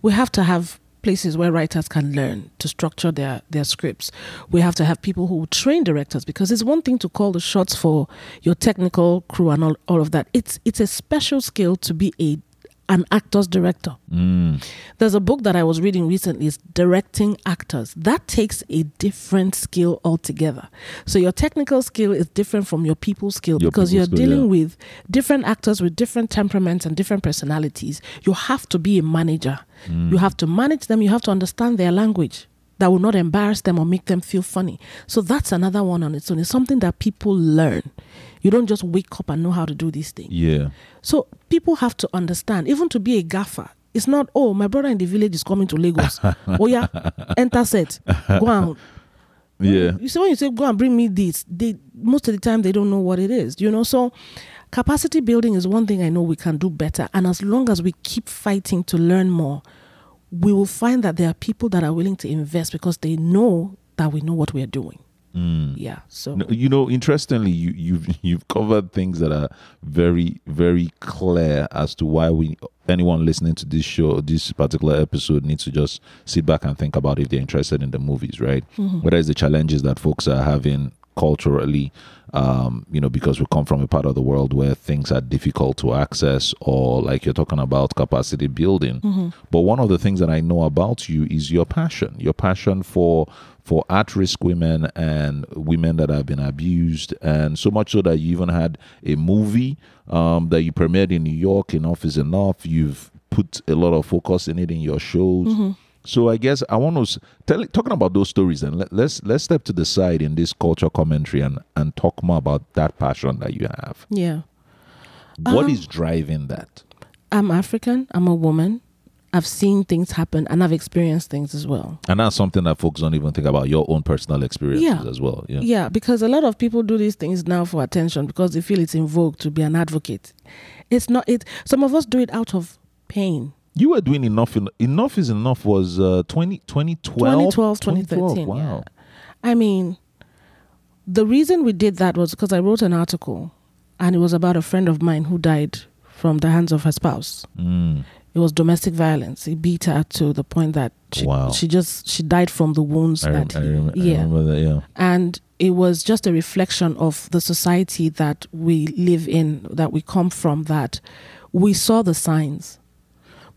We have to have places where writers can learn to structure their, their scripts. We have to have people who train directors because it's one thing to call the shots for your technical crew and all, all of that. It's it's a special skill to be a an actor's director. Mm. There's a book that I was reading recently, is Directing Actors. That takes a different skill altogether. So your technical skill is different from your people skill Your because people you're skill, dealing yeah. with different actors with different temperaments and different personalities. You have to be a manager. Mm. You have to manage them, you have to understand their language. That will not embarrass them or make them feel funny. So that's another one on its own. It's something that people learn. You don't just wake up and know how to do these things. Yeah. So people have to understand, even to be a gaffer, it's not, oh, my brother in the village is coming to Lagos. oh, yeah, enter set. Go and. Yeah. You see, when you say, go and bring me this, they most of the time they don't know what it is, you know? So capacity building is one thing I know we can do better. And as long as we keep fighting to learn more, we will find that there are people that are willing to invest because they know that we know what we are doing. Mm. Yeah. So, You know, interestingly, you, you've you've covered things that are very very clear as to why we anyone listening to this show, this particular episode, needs to just sit back and think about if they're interested in the movies, right? Whether it's the challenges that folks are having culturally, um, you know, because we come from a part of the world where things are difficult to access, or like you're talking about capacity building. But one of the things that I know about you is your passion, your passion for for at-risk women and women that have been abused, and so much so that you even had a movie um, that you premiered in New York. Enough is enough. You've put a lot of focus in it in your shows. So I guess I want to tell talking about those stories and let, let's let's step to the side in this culture commentary and and talk more about that passion that you have. yeah. What Um, is driving that? I'm African, I'm a woman. I've seen things happen and I've experienced things as well. And that's something that folks don't even think about your own personal experiences Yeah. as well. Yeah. Yeah, because a lot of people do these things now for attention because they feel it's in vogue to be an advocate. It's not it some of us do it out of pain. You were doing enough. Enough is enough. Was uh, 20, 2012? 2012, 2013. Wow. yeah. I mean, the reason we did that was because I wrote an article and it was about a friend of mine who died from the hands of her spouse. Mm. It was domestic violence. He beat her to the point that she, Wow. she just she died from the wounds I, that I, rem- I remember that. Yeah. and it was just a reflection of the society that we live in that we come from that we saw the signs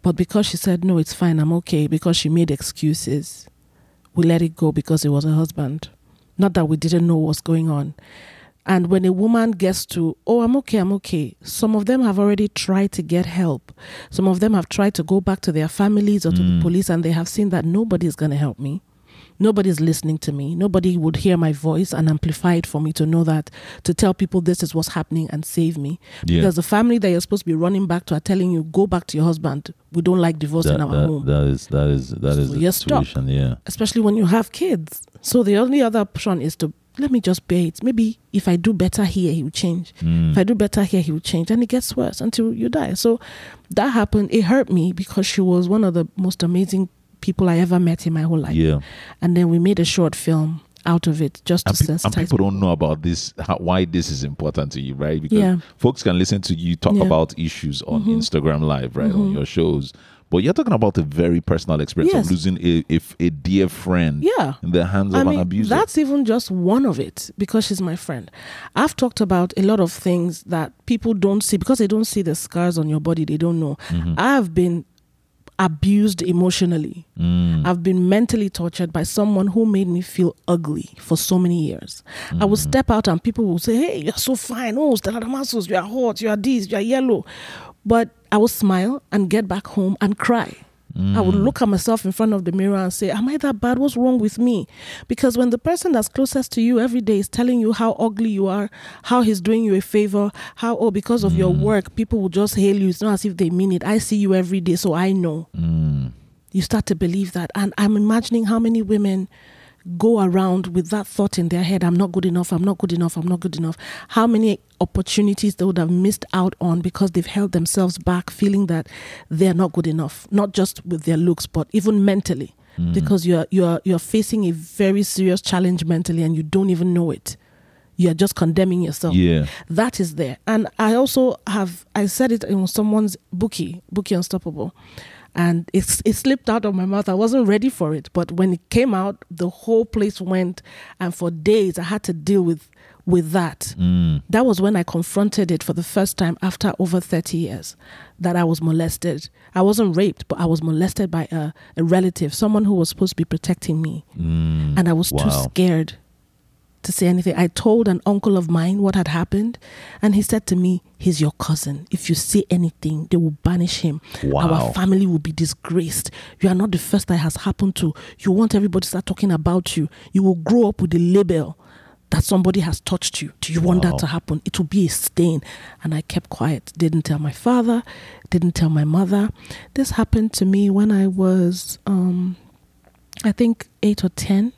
but because she said no it's fine i'm okay because she made excuses we let it go because it was her husband. Not that we didn't know what's going on. And when a woman gets to oh i'm okay i'm okay some of them have already tried to get help. Some of them have tried to go back to their families or to the Mm. police and they have seen that nobody's going to help me nobody's listening to me nobody would hear my voice and amplify it for me to know that to tell people this is what's happening and save me Yeah. because the family that you're supposed to be running back to are telling you go back to your husband we don't like divorce in our that, home that is that is that is So the you're stuck. Yeah. especially when you have kids so the only other option is to let me just bear it maybe if i do better here he will change Mm. if I do better here, he will change. And it gets worse until you die. So that happened. It hurt me because she was one of the most amazing people I ever met in my whole life. yeah. And then we made a short film out of it just and, to pe- and sensitize people don't know about this how, why this is important to you right because Yeah. folks can listen to you talk Yeah. Mm-hmm. about issues on instagram live right on your shows but you're talking about a very personal experience Yes. of losing a, a, a dear friend Yeah. in the hands I of mean, an abuser that's even just one of it because she's my friend. I've talked about a lot of things that people don't see because they don't see the scars on your body. They don't know. Mm-hmm. I've been abused emotionally. Mm. I've been mentally tortured by someone who made me feel ugly for so many years. I Mm. will step out and people will say, Hey, you're so fine. Oh, Stella Damasus, you are hot, you are this, you are yellow. But I will smile and get back home and cry. I would Mm. look at myself in front of the mirror and say, Am I that bad? What's wrong with me? Because when the person that's closest to you every day is telling you how ugly you are, how he's doing you a favor, how, oh, because of your Mm. work, people will just hail you. It's not as if they mean it. I see you every day, so I know. Mm. You start to believe that. And I'm imagining how many women go around with that thought in their head I'm not good enough, I'm not good enough, I'm not good enough. How many opportunities they would have missed out on because they've held themselves back, feeling that they're not good enough, not just with their looks, but even mentally. Mm. Because you're you're you're facing a very serious challenge mentally and you don't even know it. You're just condemning yourself yeah that is there and i also have i said it in someone's bookie bookie unstoppable and it's, it slipped out of my mouth. I wasn't ready for it but when it came out the whole place went and for days i had to deal with with that. Mm. that was when i confronted it for the first time after over 30 years that i was molested. I wasn't raped but i was molested by a, a relative someone who was supposed to be protecting me. Mm. and I was too scared to say anything. I told an uncle of mine what had happened, and he said to me, He's your cousin. If you say anything, they will banish him. Wow. Our family will be disgraced. You are not the first that has happened to. You want everybody to start talking about you. You will grow up with a label that somebody has touched you. Do you want that to happen? It will be a stain. And I kept quiet. Didn't tell my father, didn't tell my mother. This happened to me when I was, um, I think, eight or 10.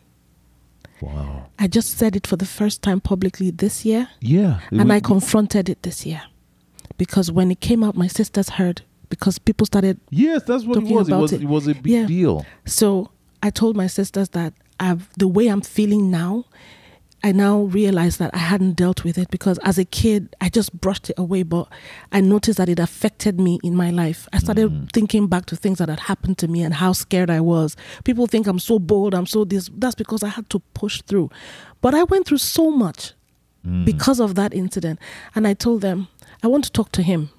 Wow I just said it for the first time publicly this year, yeah and We- I confronted it this year because when it came out, my sisters heard because people started. yes that's what it was it was it. it was a big Yeah. deal So I told my sisters that I've the way I'm feeling now. I now realize that I hadn't dealt with it because as a kid, I just brushed it away. But I noticed that it affected me in my life. I started mm. thinking back to things that had happened to me and how scared I was. People think I'm so bold, I'm so this. That's because I had to push through. But I went through so much mm. because of that incident. And I told them, I want to talk to him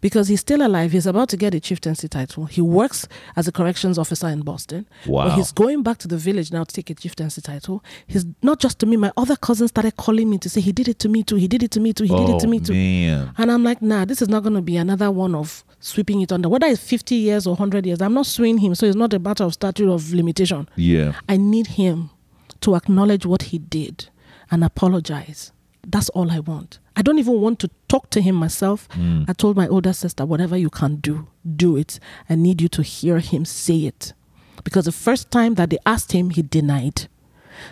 because he's still alive. He's about to get a chieftaincy title. He works as a corrections officer in Boston. Wow. But he's going back to the village now to take a chieftaincy title. He's not just to me. My other cousins started calling me to say, he did it to me too. He did it to me too. He did oh, it to oh, me too. man And I'm like, nah, this is not going to be another one of sweeping it under. Whether it's 50 years or 100 years, I'm not suing him. So it's not a matter of statute of limitation. yeah I need him to acknowledge what he did and apologize. That's all I want. I don't even want to talk to him myself. I told my older sister, whatever you can do, do it. I need you to hear him say it. Because the first time that they asked him, he denied.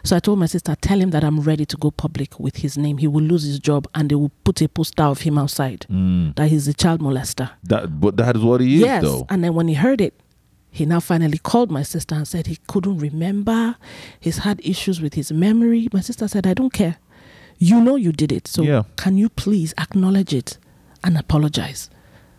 So I told my sister, tell him that I'm ready to go public with his name. He will lose his job and they will put a poster of him outside Mm. that he's a child molester. that but that is what he is Yes. though And then when he heard it, he now finally called my sister and said he couldn't remember. He's had issues with his memory. My sister said, I don't care. You know you did it. So Yeah. can you please acknowledge it and apologize?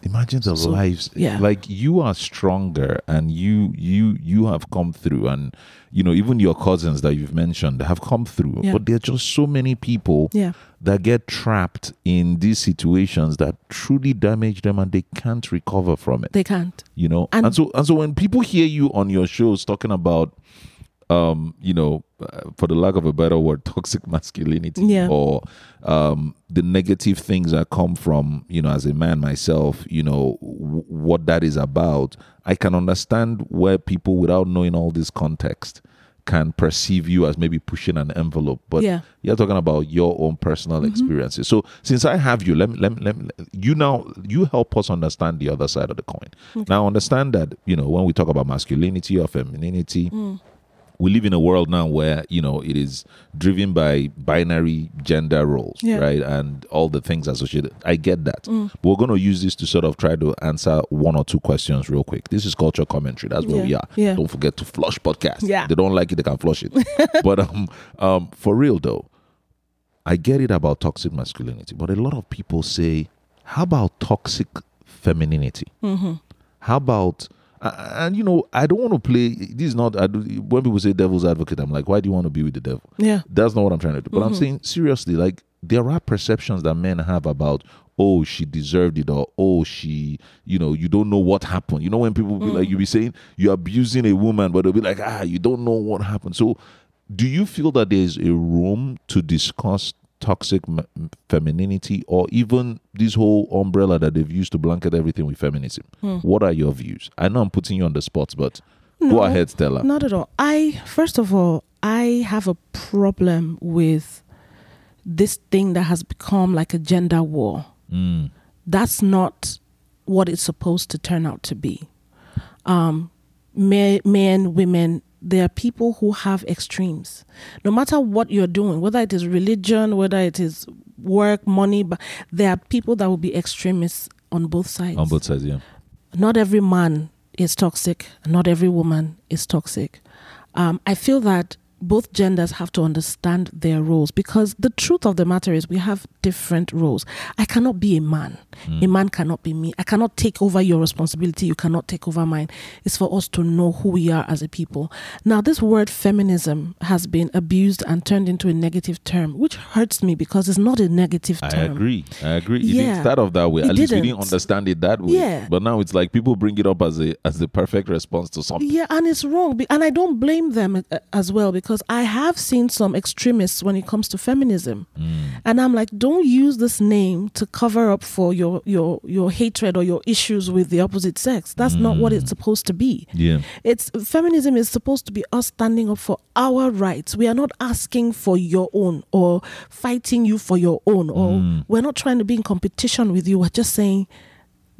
imagine the So, lives yeah. like you are stronger and you you you have come through and you know even your cousins that you've mentioned have come through Yeah. but there are just so many people Yeah. that get trapped in these situations that truly damage them and they can't recover from it They can't. you know and, And- so and so when people hear you on your shows talking about um you know uh, for the lack of a better word toxic masculinity Yeah. or um the negative things that come from you know as a man myself you know w- what that is about i can understand where people without knowing all this context can perceive you as maybe pushing an envelope but Yeah. you're talking about your own personal experiences. So since i have you let me, let me, let me you now you help us understand the other side of the coin. Now understand that you know when we talk about masculinity or femininity we live in a world now where you know it is driven by binary gender roles Yeah. right? And all the things associated. I get that. But we're going to use this to sort of try to answer one or two questions real quick. This is culture commentary. That's where Yeah. we are. Yeah. don't forget to flush podcast Yeah. they don't like it they can flush it. But um um for real though i get it about toxic masculinity but a lot of people say how about toxic femininity? How about and you know i don't want to play this is not I do, when people say devil's advocate i'm like why do you want to be with the devil? Yeah. that's not what i'm trying to do. But i'm saying seriously like there are perceptions that men have about oh she deserved it or oh she you know you don't know what happened. You know when people be like you be saying you're abusing a woman but they'll be like ah you don't know what happened. So do you feel that there's a room to discuss toxic femininity or even this whole umbrella that they've used to blanket everything with feminism what are your views i know i'm putting you on the spot but go ahead stella Not at all. I first of all, I have a problem with this thing that has become like a gender war. Mm. That's not what it's supposed to turn out to be. Um, men, men, women, there are people who have extremes. No matter what you're doing, whether it is religion, whether it is work, money, but there are people that will be extremists on both sides on both sides yeah not every man is toxic, not every woman is toxic. Um, I feel that both genders have to understand their roles because the truth of the matter is we have different roles. I cannot be a man. A man cannot be me. I cannot take over your responsibility. You cannot take over mine. It's for us to know who we are as a people. Now, this word feminism has been abused and turned into a negative term, which hurts me because it's not a negative term. I agree. I agree. It didn't Yeah. start off that way. It At least we didn't didn't. understand it that way. Yeah. But now it's like people bring it up as a as the perfect response to something. Yeah, and it's wrong. And I don't blame them uh, as well because I have seen some extremists when it comes to feminism. Mm. And I'm like, don't use this name to cover up for your your your hatred or your issues with the opposite sex. That's not what it's mm. supposed to be. Yeah. It's feminism is supposed to be us standing up for our rights. We are not asking for your own or fighting you for your own or mm. we're not trying to be in competition with you. We're just saying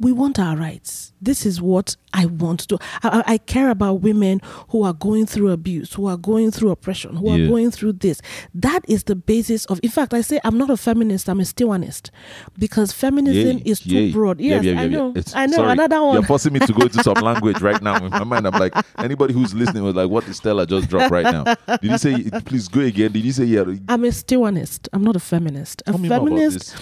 we want our rights. This is what I want to do. I, I- care about women who are going through abuse, who are going through oppression, who Yeah. are going through this. That is the basis of. In fact, I say I'm not a feminist. I'm a Stiwanist because feminism Yay, is too yay. broad. Yeah, Yes, yeah, yeah, I know. I know sorry, another one. You're forcing me to go into some language right now. In my mind, I'm like, anybody who's listening was like, what did Stella just drop right now? Did you say, please go again? Did you say, yeah? I'm a Stiwanist. I'm not a feminist. A Tell about feminist.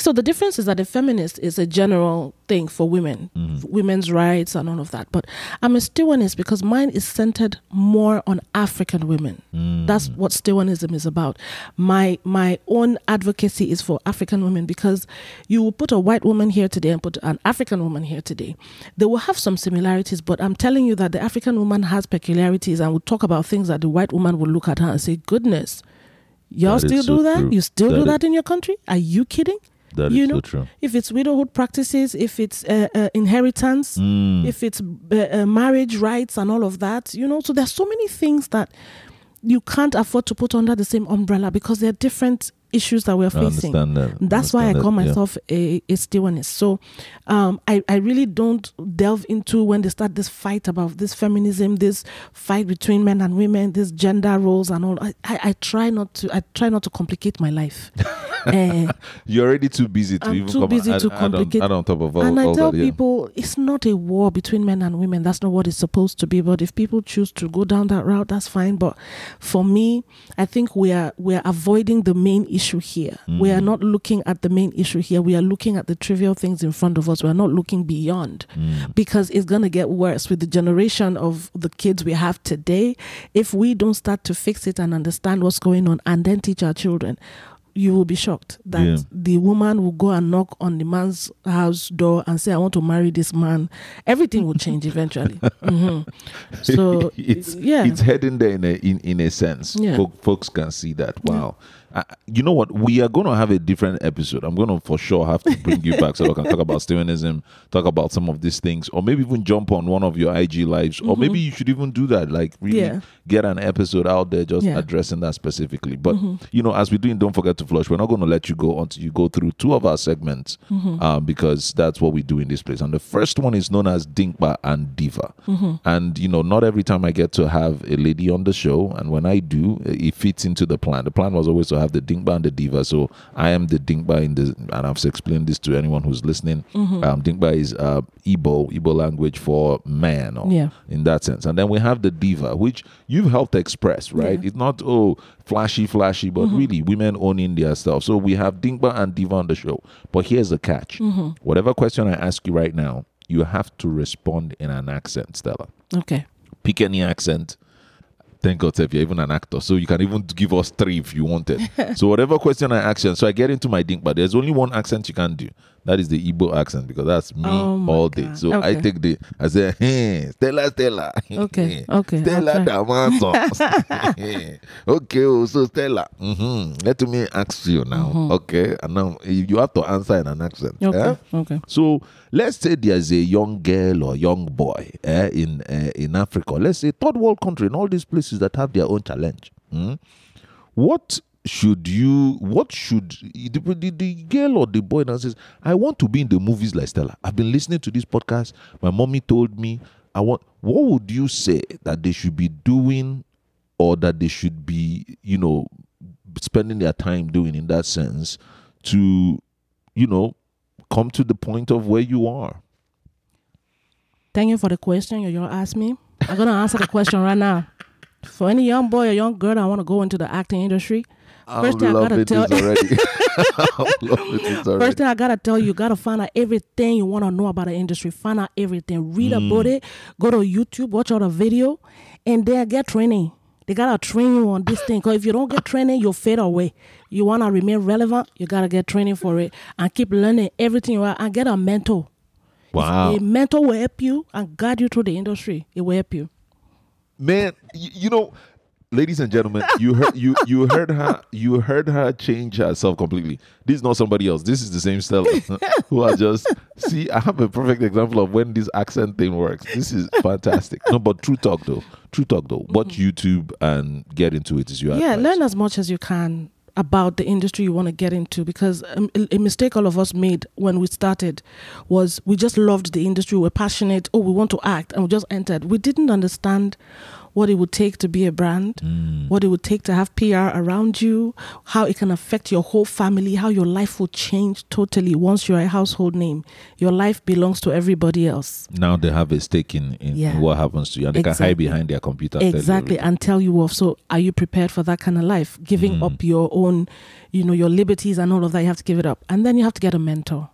So the difference is that a feminist is a general thing for women, f- women's rights and all of that. But I'm a Stiwanist because mine is centered more on African women. Mm. That's what Stiwanism is about. My my own advocacy is for African women because you will put a white woman here today and put an African woman here today. They will have some similarities, but I'm telling you that the African woman has peculiarities and will talk about things that the white woman will look at her and say, "Goodness, y'all That still so do that? true. You still That do that in your country? Are you kidding?" That is you so know, true. if it's widowhood practices, if it's uh, uh, inheritance, Mm. if it's uh, uh, marriage rights and all of that, you know, so there's so many things that you can't afford to put under the same umbrella because they're different issues that we're facing. that. That's why I call that, yeah. myself a, a Stiwanist. So um, I, I really don't delve into when they start this fight about this feminism, this fight between men and women, this gender roles and all. I, I, I try not to I try not to complicate my life. Eh, You're already too busy to I'm even too come busy to add on, complicate- add on top of all, and I all tell that. Yeah. people it's not a war between men and women. That's not what it's supposed to be. But if people choose to go down that route, that's fine. But for me, I think we are we are avoiding the main issue here. We Mm. are not looking at the main issue here. We are looking at the trivial things in front of us. We are not looking beyond Mm. because it's gonna get worse with the generation of the kids we have today. If we don't start to fix it and understand what's going on and then teach our children, you will be shocked that Yeah. the woman will go and knock on the man's house door and say, "I want to marry this man." Everything will change eventually. Mhm. So it's yeah, it's heading there in a in, in a sense. Yeah. Folk, folks can see that. Wow. I, you know what? We are going to have a different episode. I'm going to for sure have to bring you back so we can talk about Stevenism, talk about some of these things, or maybe even jump on one of your IG lives, or mm-hmm. maybe you should even do that. Like really Yeah. get an episode out there just Yeah. addressing that specifically. But mm-hmm. you know, as we're doing, don't forget to flush. We're not going to let you go until you go through two of our segments, mm-hmm. um, because that's what we do in this place. And the first one is known as Dimkpa and Diva. And you know, not every time I get to have a lady on the show, and when I do, it fits into the plan. The plan was always to have the Dimkpa and the Diva. So I am the Dimkpa in the, and I've explained this to anyone who's listening. Um, Dimkpa is uh, Igbo, Igbo language for man, or Yeah. in that sense. And then we have the diva, which you've helped express, right? Yeah. It's not oh flashy, flashy, but really women owning their stuff. So we have Dimkpa and Diva on the show. But here's the catch: whatever question I ask you right now, you have to respond in an accent, Stella. Okay. Pick any accent. Thank God, if you're even an actor, so you can even give us three if you wanted. so whatever question I ask you, so I get into my dink, but there's only one accent you can do. That is the Igbo accent because that's me Oh all day. God. So I take the I say, hey, Stella, Stella. Okay, okay, Stella Damaso. okay, oh, so Stella. hmm Let me ask you now. Okay, and now you have to answer in an accent. Okay. eh? Okay. So let's say there's a young girl or young boy eh, in uh, in Africa. Let's say third world country in all these places that have their own challenge. mm, What should you? What should the, the, the girl or the boy now says? I want to be in the movies like Stella. I've been listening to this podcast. My mommy told me I want. What would you say that they should be doing, or that they should be, you know, spending their time doing in that sense to, you know, come to the point of where you are? Thank you for the question you asked me. I'm gonna answer the question right now. For any young boy or young girl that want to go into the acting industry, First thing I gotta tell- this already. I'm loving this already. First thing I gotta tell you, you gotta find out everything you wanna know about the industry. Find out everything. Read mm. about it. Go to YouTube, watch all the video, and then get training. They gotta train you on this thing. Cause if you don't get training, you'll fade away. You wanna remain relevant, you gotta get training for it and keep learning everything you are and get a mentor. wow. A mentor will help you and guide you through the industry. It will help you. man you, you know ladies and gentlemen you heard you you heard her you heard her change herself completely. This is not somebody else. This is the same stella who i just see i have a perfect example of when this accent thing works. This is fantastic. No but true talk though. True talk though. Watch youtube and get into it is your yeah advice. learn as much as you can about the industry you want to get into because um, a, a mistake all of us made when we started was we just loved the industry. We we're passionate. Oh we want to act. And we just entered. We didn't understand what it would take to be a brand Mm. what it would take to have pr around you how it can affect your whole family how your life will change totally once you're a household name. Your life belongs to everybody else. Now they have a stake in, in, Yeah. what happens to you and they can hide behind their computer exactly and tell you off. So are you prepared for that kind of life? Giving Mm. up your own you know your liberties and all of that you have to give it up. And then you have to get a mentor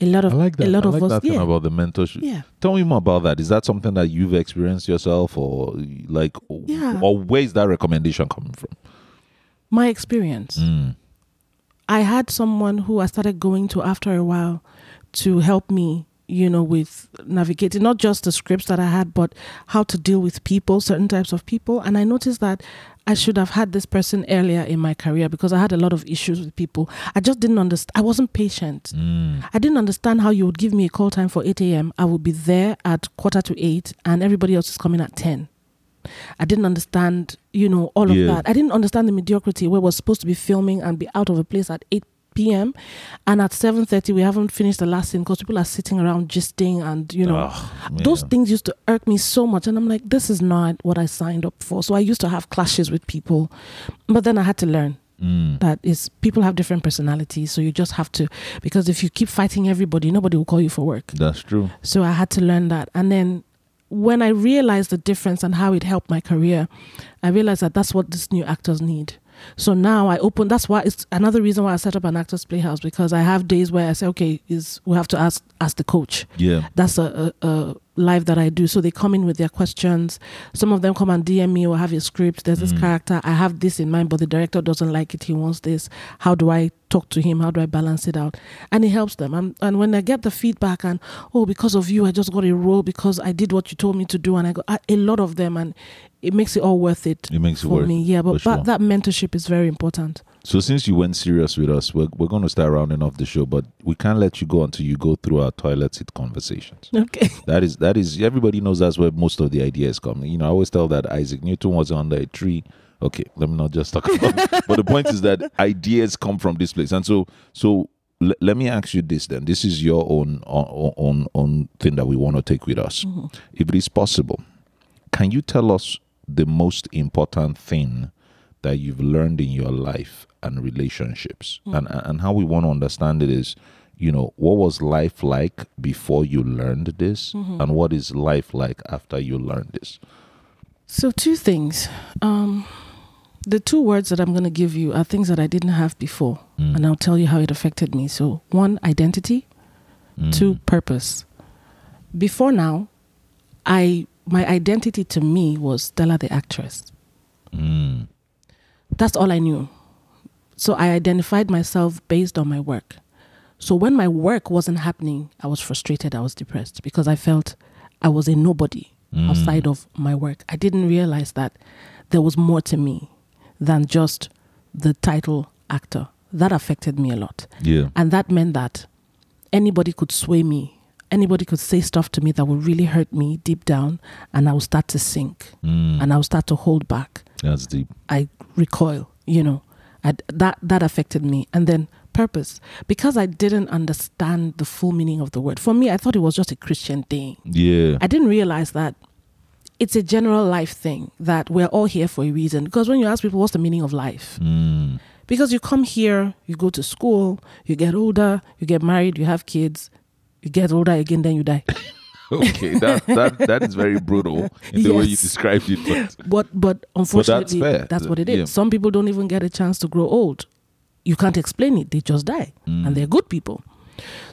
a lot of I like that. a lot I of us that yeah about the mentorship. yeah Tell me more about that. Is that something that you've experienced yourself, or like, Yeah. or where is that recommendation coming from? my experience Mm. i had someone who i started going to after a while to help me you know with navigating not just the scripts that i had but how to deal with people certain types of people and i noticed that i should have had this person earlier in my career because i had a lot of issues with people i just didn't understand i wasn't patient Mm. I didn't understand how you would give me a call time for 8 a.m. I would be there at quarter to 8 and everybody else is coming at 10. I didn't understand, you know, all of Yeah. that. I didn't understand the mediocrity where we're supposed to be filming and be out of a place at 8 p.m. and at 7.30 we haven't finished the last scene because people are sitting around gisting and, you know, those things used to irk me so much and i'm like this is not what i signed up for so i used to have clashes with people but then i had to learn Mm. that is people have different personalities so you just have to because if you keep fighting everybody nobody will call you for work That's true. so i had to learn that and then when i realized the difference and how it helped my career i realized that that's what these new actors need so now i open that's why it's another reason why i set up an actors playhouse because i have days where i say okay is we have to ask ask the coach Yeah. that's a, a, a live that I do. So they come in with their questions. Some of them come and DM me or have a script. There's this Mm. character. I have this in mind, but the director doesn't like it. He wants this. How do I talk to him? How do I balance it out? And it helps them. And, and when I get the feedback and, oh, because of you, I just got a role because I did what you told me to do. And I go, a lot of them. And it makes it all worth it. It makes it for worth me. Yeah, but sure. that, that mentorship is very important. So since you went serious with us, we're, we're going to start rounding off the show, but we can't let you go until you go through our toilet seat conversations. Okay. That is that is everybody knows that's where most of the ideas come. You know, I always tell that Isaac Newton was under a tree. Okay, let me not just talk about. but the point is that ideas come from this place, and so so l- let me ask you this then. This is your own own own, own thing that we want to take with us. Mm-hmm. If it is possible, can you tell us the most important thing that you've learned in your life and relationships and and how we want to understand it is you know what was life like before you learned this and what is life like after you learned this So two things. Um, the two words that I'm going to give you are things that I didn't have before, Mm. and I'll tell you how it affected me. So one, identity. Mm. Two, purpose. Before now, I my identity to me was Stella the actress. Mm. That's all I knew. So I identified myself based on my work. So when my work wasn't happening, I was frustrated, I was depressed because I felt I was a nobody Mm. outside of my work. I didn't realize that there was more to me than just the title actor. That affected me a lot. yeah And that meant that anybody could sway me. Anybody could say stuff to me that would really hurt me deep down, and I would start to sink Mm. and I would start to hold back. that's deep I recoil, you know. I, that that affected me. And then purpose, because I didn't understand the full meaning of the word. For me, I thought it was just a Christian thing. yeah I didn't realize that it's a general life thing that we're all here for a reason. Because when you ask people what's the meaning of life, Mm. because you come here, you go to school, you get older, you get married, you have kids, you get older again, then you die. okay that, that that is very brutal in the way you described it but But but unfortunately, fair. that's what it is. Yeah. Some people don't even get a chance to grow old. You can't explain it; they just die, Mm. and they're good people.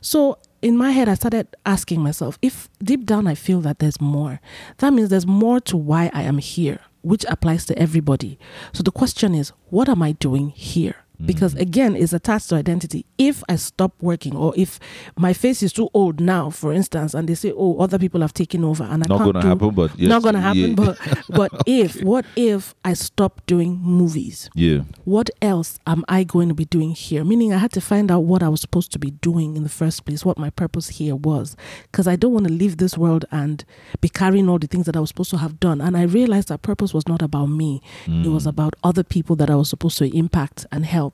So in my head, I started asking myself, if deep down I feel that there's more, that means there's more to why I am here, which applies to everybody. So the question is, what am I doing here? Mm. Because again, it's attached to identity. If I stop working, or if my face is too old now, for instance, and they say, "Oh, other people have taken over," and I not gonna do- happen but yes, not gonna happen. yeah. But but if what if I stop doing movies? yeah What else am I going to be doing here? Meaning, I had to find out what I was supposed to be doing in the first place, what my purpose here was, because I don't want to leave this world and be carrying all the things that I was supposed to have done. And I realized that purpose was not about me; it was about other people that I was supposed to impact and help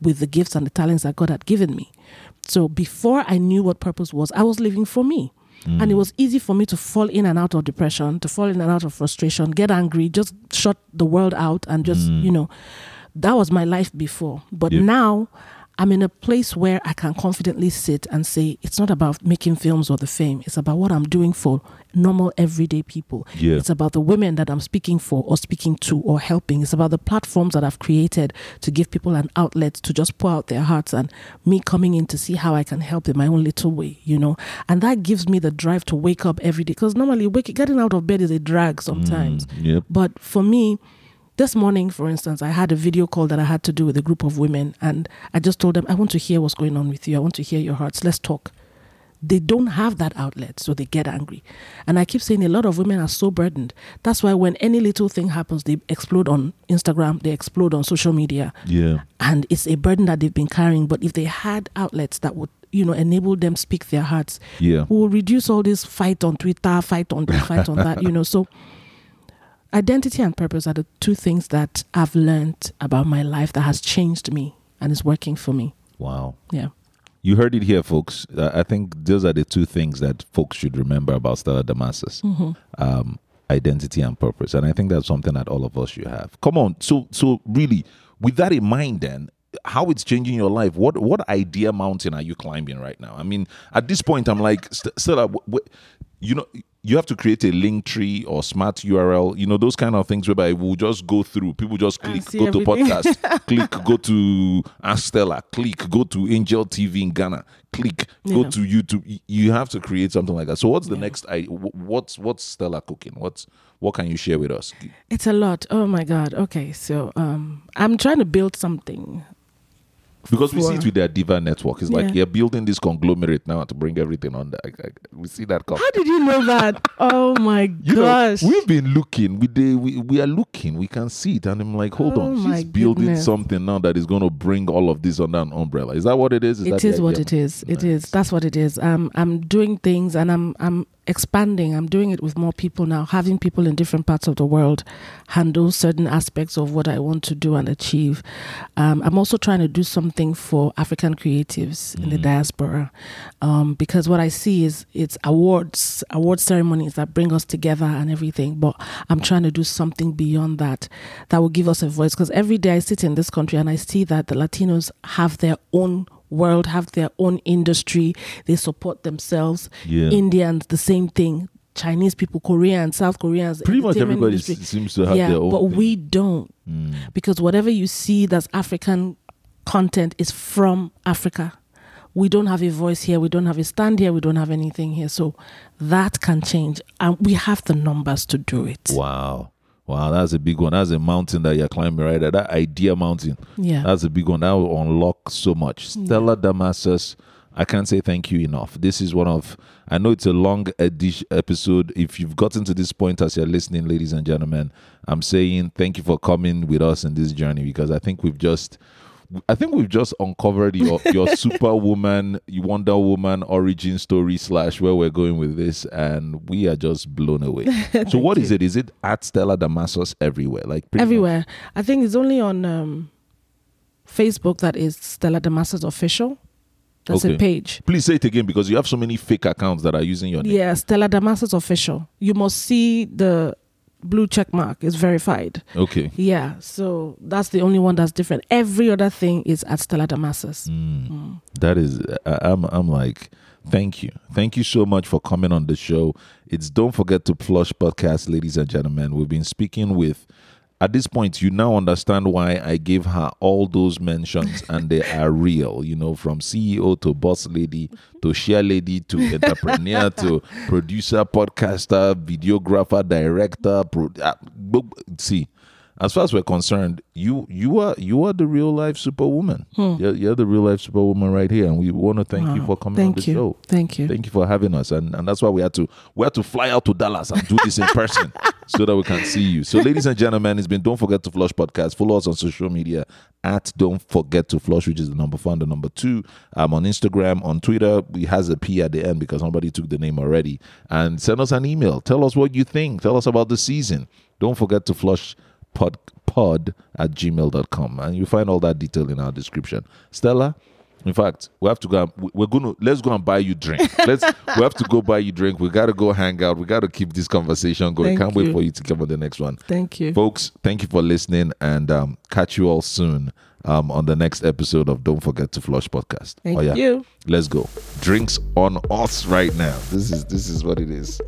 with the gifts and the talents that God had given me. So before I knew what purpose was, I was living for me. And it mm. was easy for me to fall in and out of depression, to fall in and out of frustration, get angry, just shut the world out and just, mm. you know, that was my life before. But Yep. now I'm in a place where I can confidently sit and say, it's not about making films or the fame. It's about what I'm doing for normal, everyday people. Yeah. It's about the women that I'm speaking for or speaking to or helping. It's about the platforms that I've created to give people an outlet to just pour out their hearts and me coming in to see how I can help in my own little way, you know. And that gives me the drive to wake up every day because normally waking, getting out of bed is a drag sometimes. Mm. yep But for me, this morning, for instance, I had a video call that I had to do with a group of women, and I just told them, I want to hear what's going on with you. I want to hear your hearts. Let's talk. They don't have that outlet, so they get angry. And I keep saying a lot of women are so burdened. That's why when any little thing happens, they explode on Instagram, they explode on social media, yeah and it's a burden that they've been carrying. But if they had outlets that would, you know, enable them speak their hearts, yeah we will reduce all this fight on Twitter, fight on this, fight on that, you know. So identity and purpose are the two things that I've learned about my life that has changed me and is working for me. wow Yeah. You heard it here, folks. Uh, I think those are the two things that folks should remember about Stella Damasus: um, identity and purpose. And I think that's something that all of us should have. Come on, so so really, with that in mind, then how it's changing your life? What what idea mountain are you climbing right now? I mean, at this point, I'm like, Stella, you know. You have to create a Linktree or smart URL, you know, those kind of things whereby we'll just go through. People just click, go everything. to podcast, click, go to Ask Stella, click, go to Angel TV in Ghana, click, go to YouTube. You have to create something like that. So, what's the next? I what's what's Stella cooking? What's what can you share with us? It's a lot. Oh my God. Okay. So um, I'm trying to build something Because we see it with the Adiva network. It's like Yeah. you're building this conglomerate now to bring everything on. I, I, we see that come. How did you know that? oh my You know, we've been looking. We, they, we we are looking. We can see it, and I'm like, hold Oh on, she's building goodness. something now that is going to bring all of this under an umbrella. Is that what it is? It that what idea? it is. It is. That's what it is. Um, I'm doing things and I'm I'm expanding. I'm doing it with more people now, having people in different parts of the world handle certain aspects of what I want to do and achieve. Um, I'm also trying to do something for African creatives in the Mm. diaspora, um, because what I see is it's awards, award ceremonies that bring us together and everything. But I'm trying to do something beyond that that will give us a voice. Because every day I sit in this country and I see that the Latinos have their own world, have their own industry. They support themselves. Yeah. Indians, the same thing. Chinese people, Koreans, South Koreans. Pretty much everybody industry. seems to have yeah, their own. but thing. we don't Mm. because whatever you see that's African content is from Africa. We don't have a voice here. We don't have a stand here. We don't have anything here. So that can change, and we have the numbers to do it. Wow. Wow, that's a big one. That's a mountain that you're climbing right there. That idea mountain. Yeah. That's a big one. That will unlock so much. Stella Damasus, I can't say thank you enough. This is one of, I know it's a long edition episode. If you've gotten to this point as you're listening, ladies and gentlemen, I'm saying thank you for coming with us in this journey because I think we've just, I think we've just uncovered your, your superwoman, Wonder Woman origin story slash where we're going with this, and we are just blown away. so, what is it? Is it at Stella Damasus everywhere? Like pretty much? Everywhere. I think it's only on um, Facebook that is Stella Damasus official. That's Okay. a page. Please say it again because you have so many fake accounts that are using your name. Yeah, Stella Damasus official. You must see the blue check mark. is verified. Okay. Yeah, so that's the only one that's different. Every other thing is at Stella Damasus. Mm. That is, I, I'm, I'm like, thank you, thank you so much for coming on the show. It's don't forget to flush podcast, ladies and gentlemen. We've been speaking with. At this point, you now understand why I gave her all those mentions, and they are real. You know, from CEO to boss lady to share lady to entrepreneur to producer, podcaster, videographer, director. Pro, uh, see, as far as we're concerned, you you are you are the real life superwoman. Hmm. You're, you're the real life superwoman right here, and we want to thank you for coming on Thank the you. show. Thank you. Thank you for having us, and and that's why we had to we had to fly out to Dallas and do this in person so that we can see you. So, ladies and gentlemen, it's been Don't Forget to Flush podcast. Follow us on social media at Don't Forget to Flush, which is the number and the number two. I'm on Instagram, on Twitter, we has a P at the end because somebody took the name already. And send us an email. Tell us what you think. Tell us about the season. Don't forget to flush pod, pod at gmail.com. And you find all that detail in our description. Stella, in fact, we have to go. we- We're gonna let's go and buy you drink. Let's. we have to go buy you drink. We gotta go hang out. We gotta keep this conversation going. Thank Can't wait for you to come on the next one, Thank you. folks. Thank you for listening, and um, catch you all soon um, on the next episode of Don't Forget to Flush podcast. Thank Oh, yeah. you. Let's go. Drinks on us right now. This is this is what it is.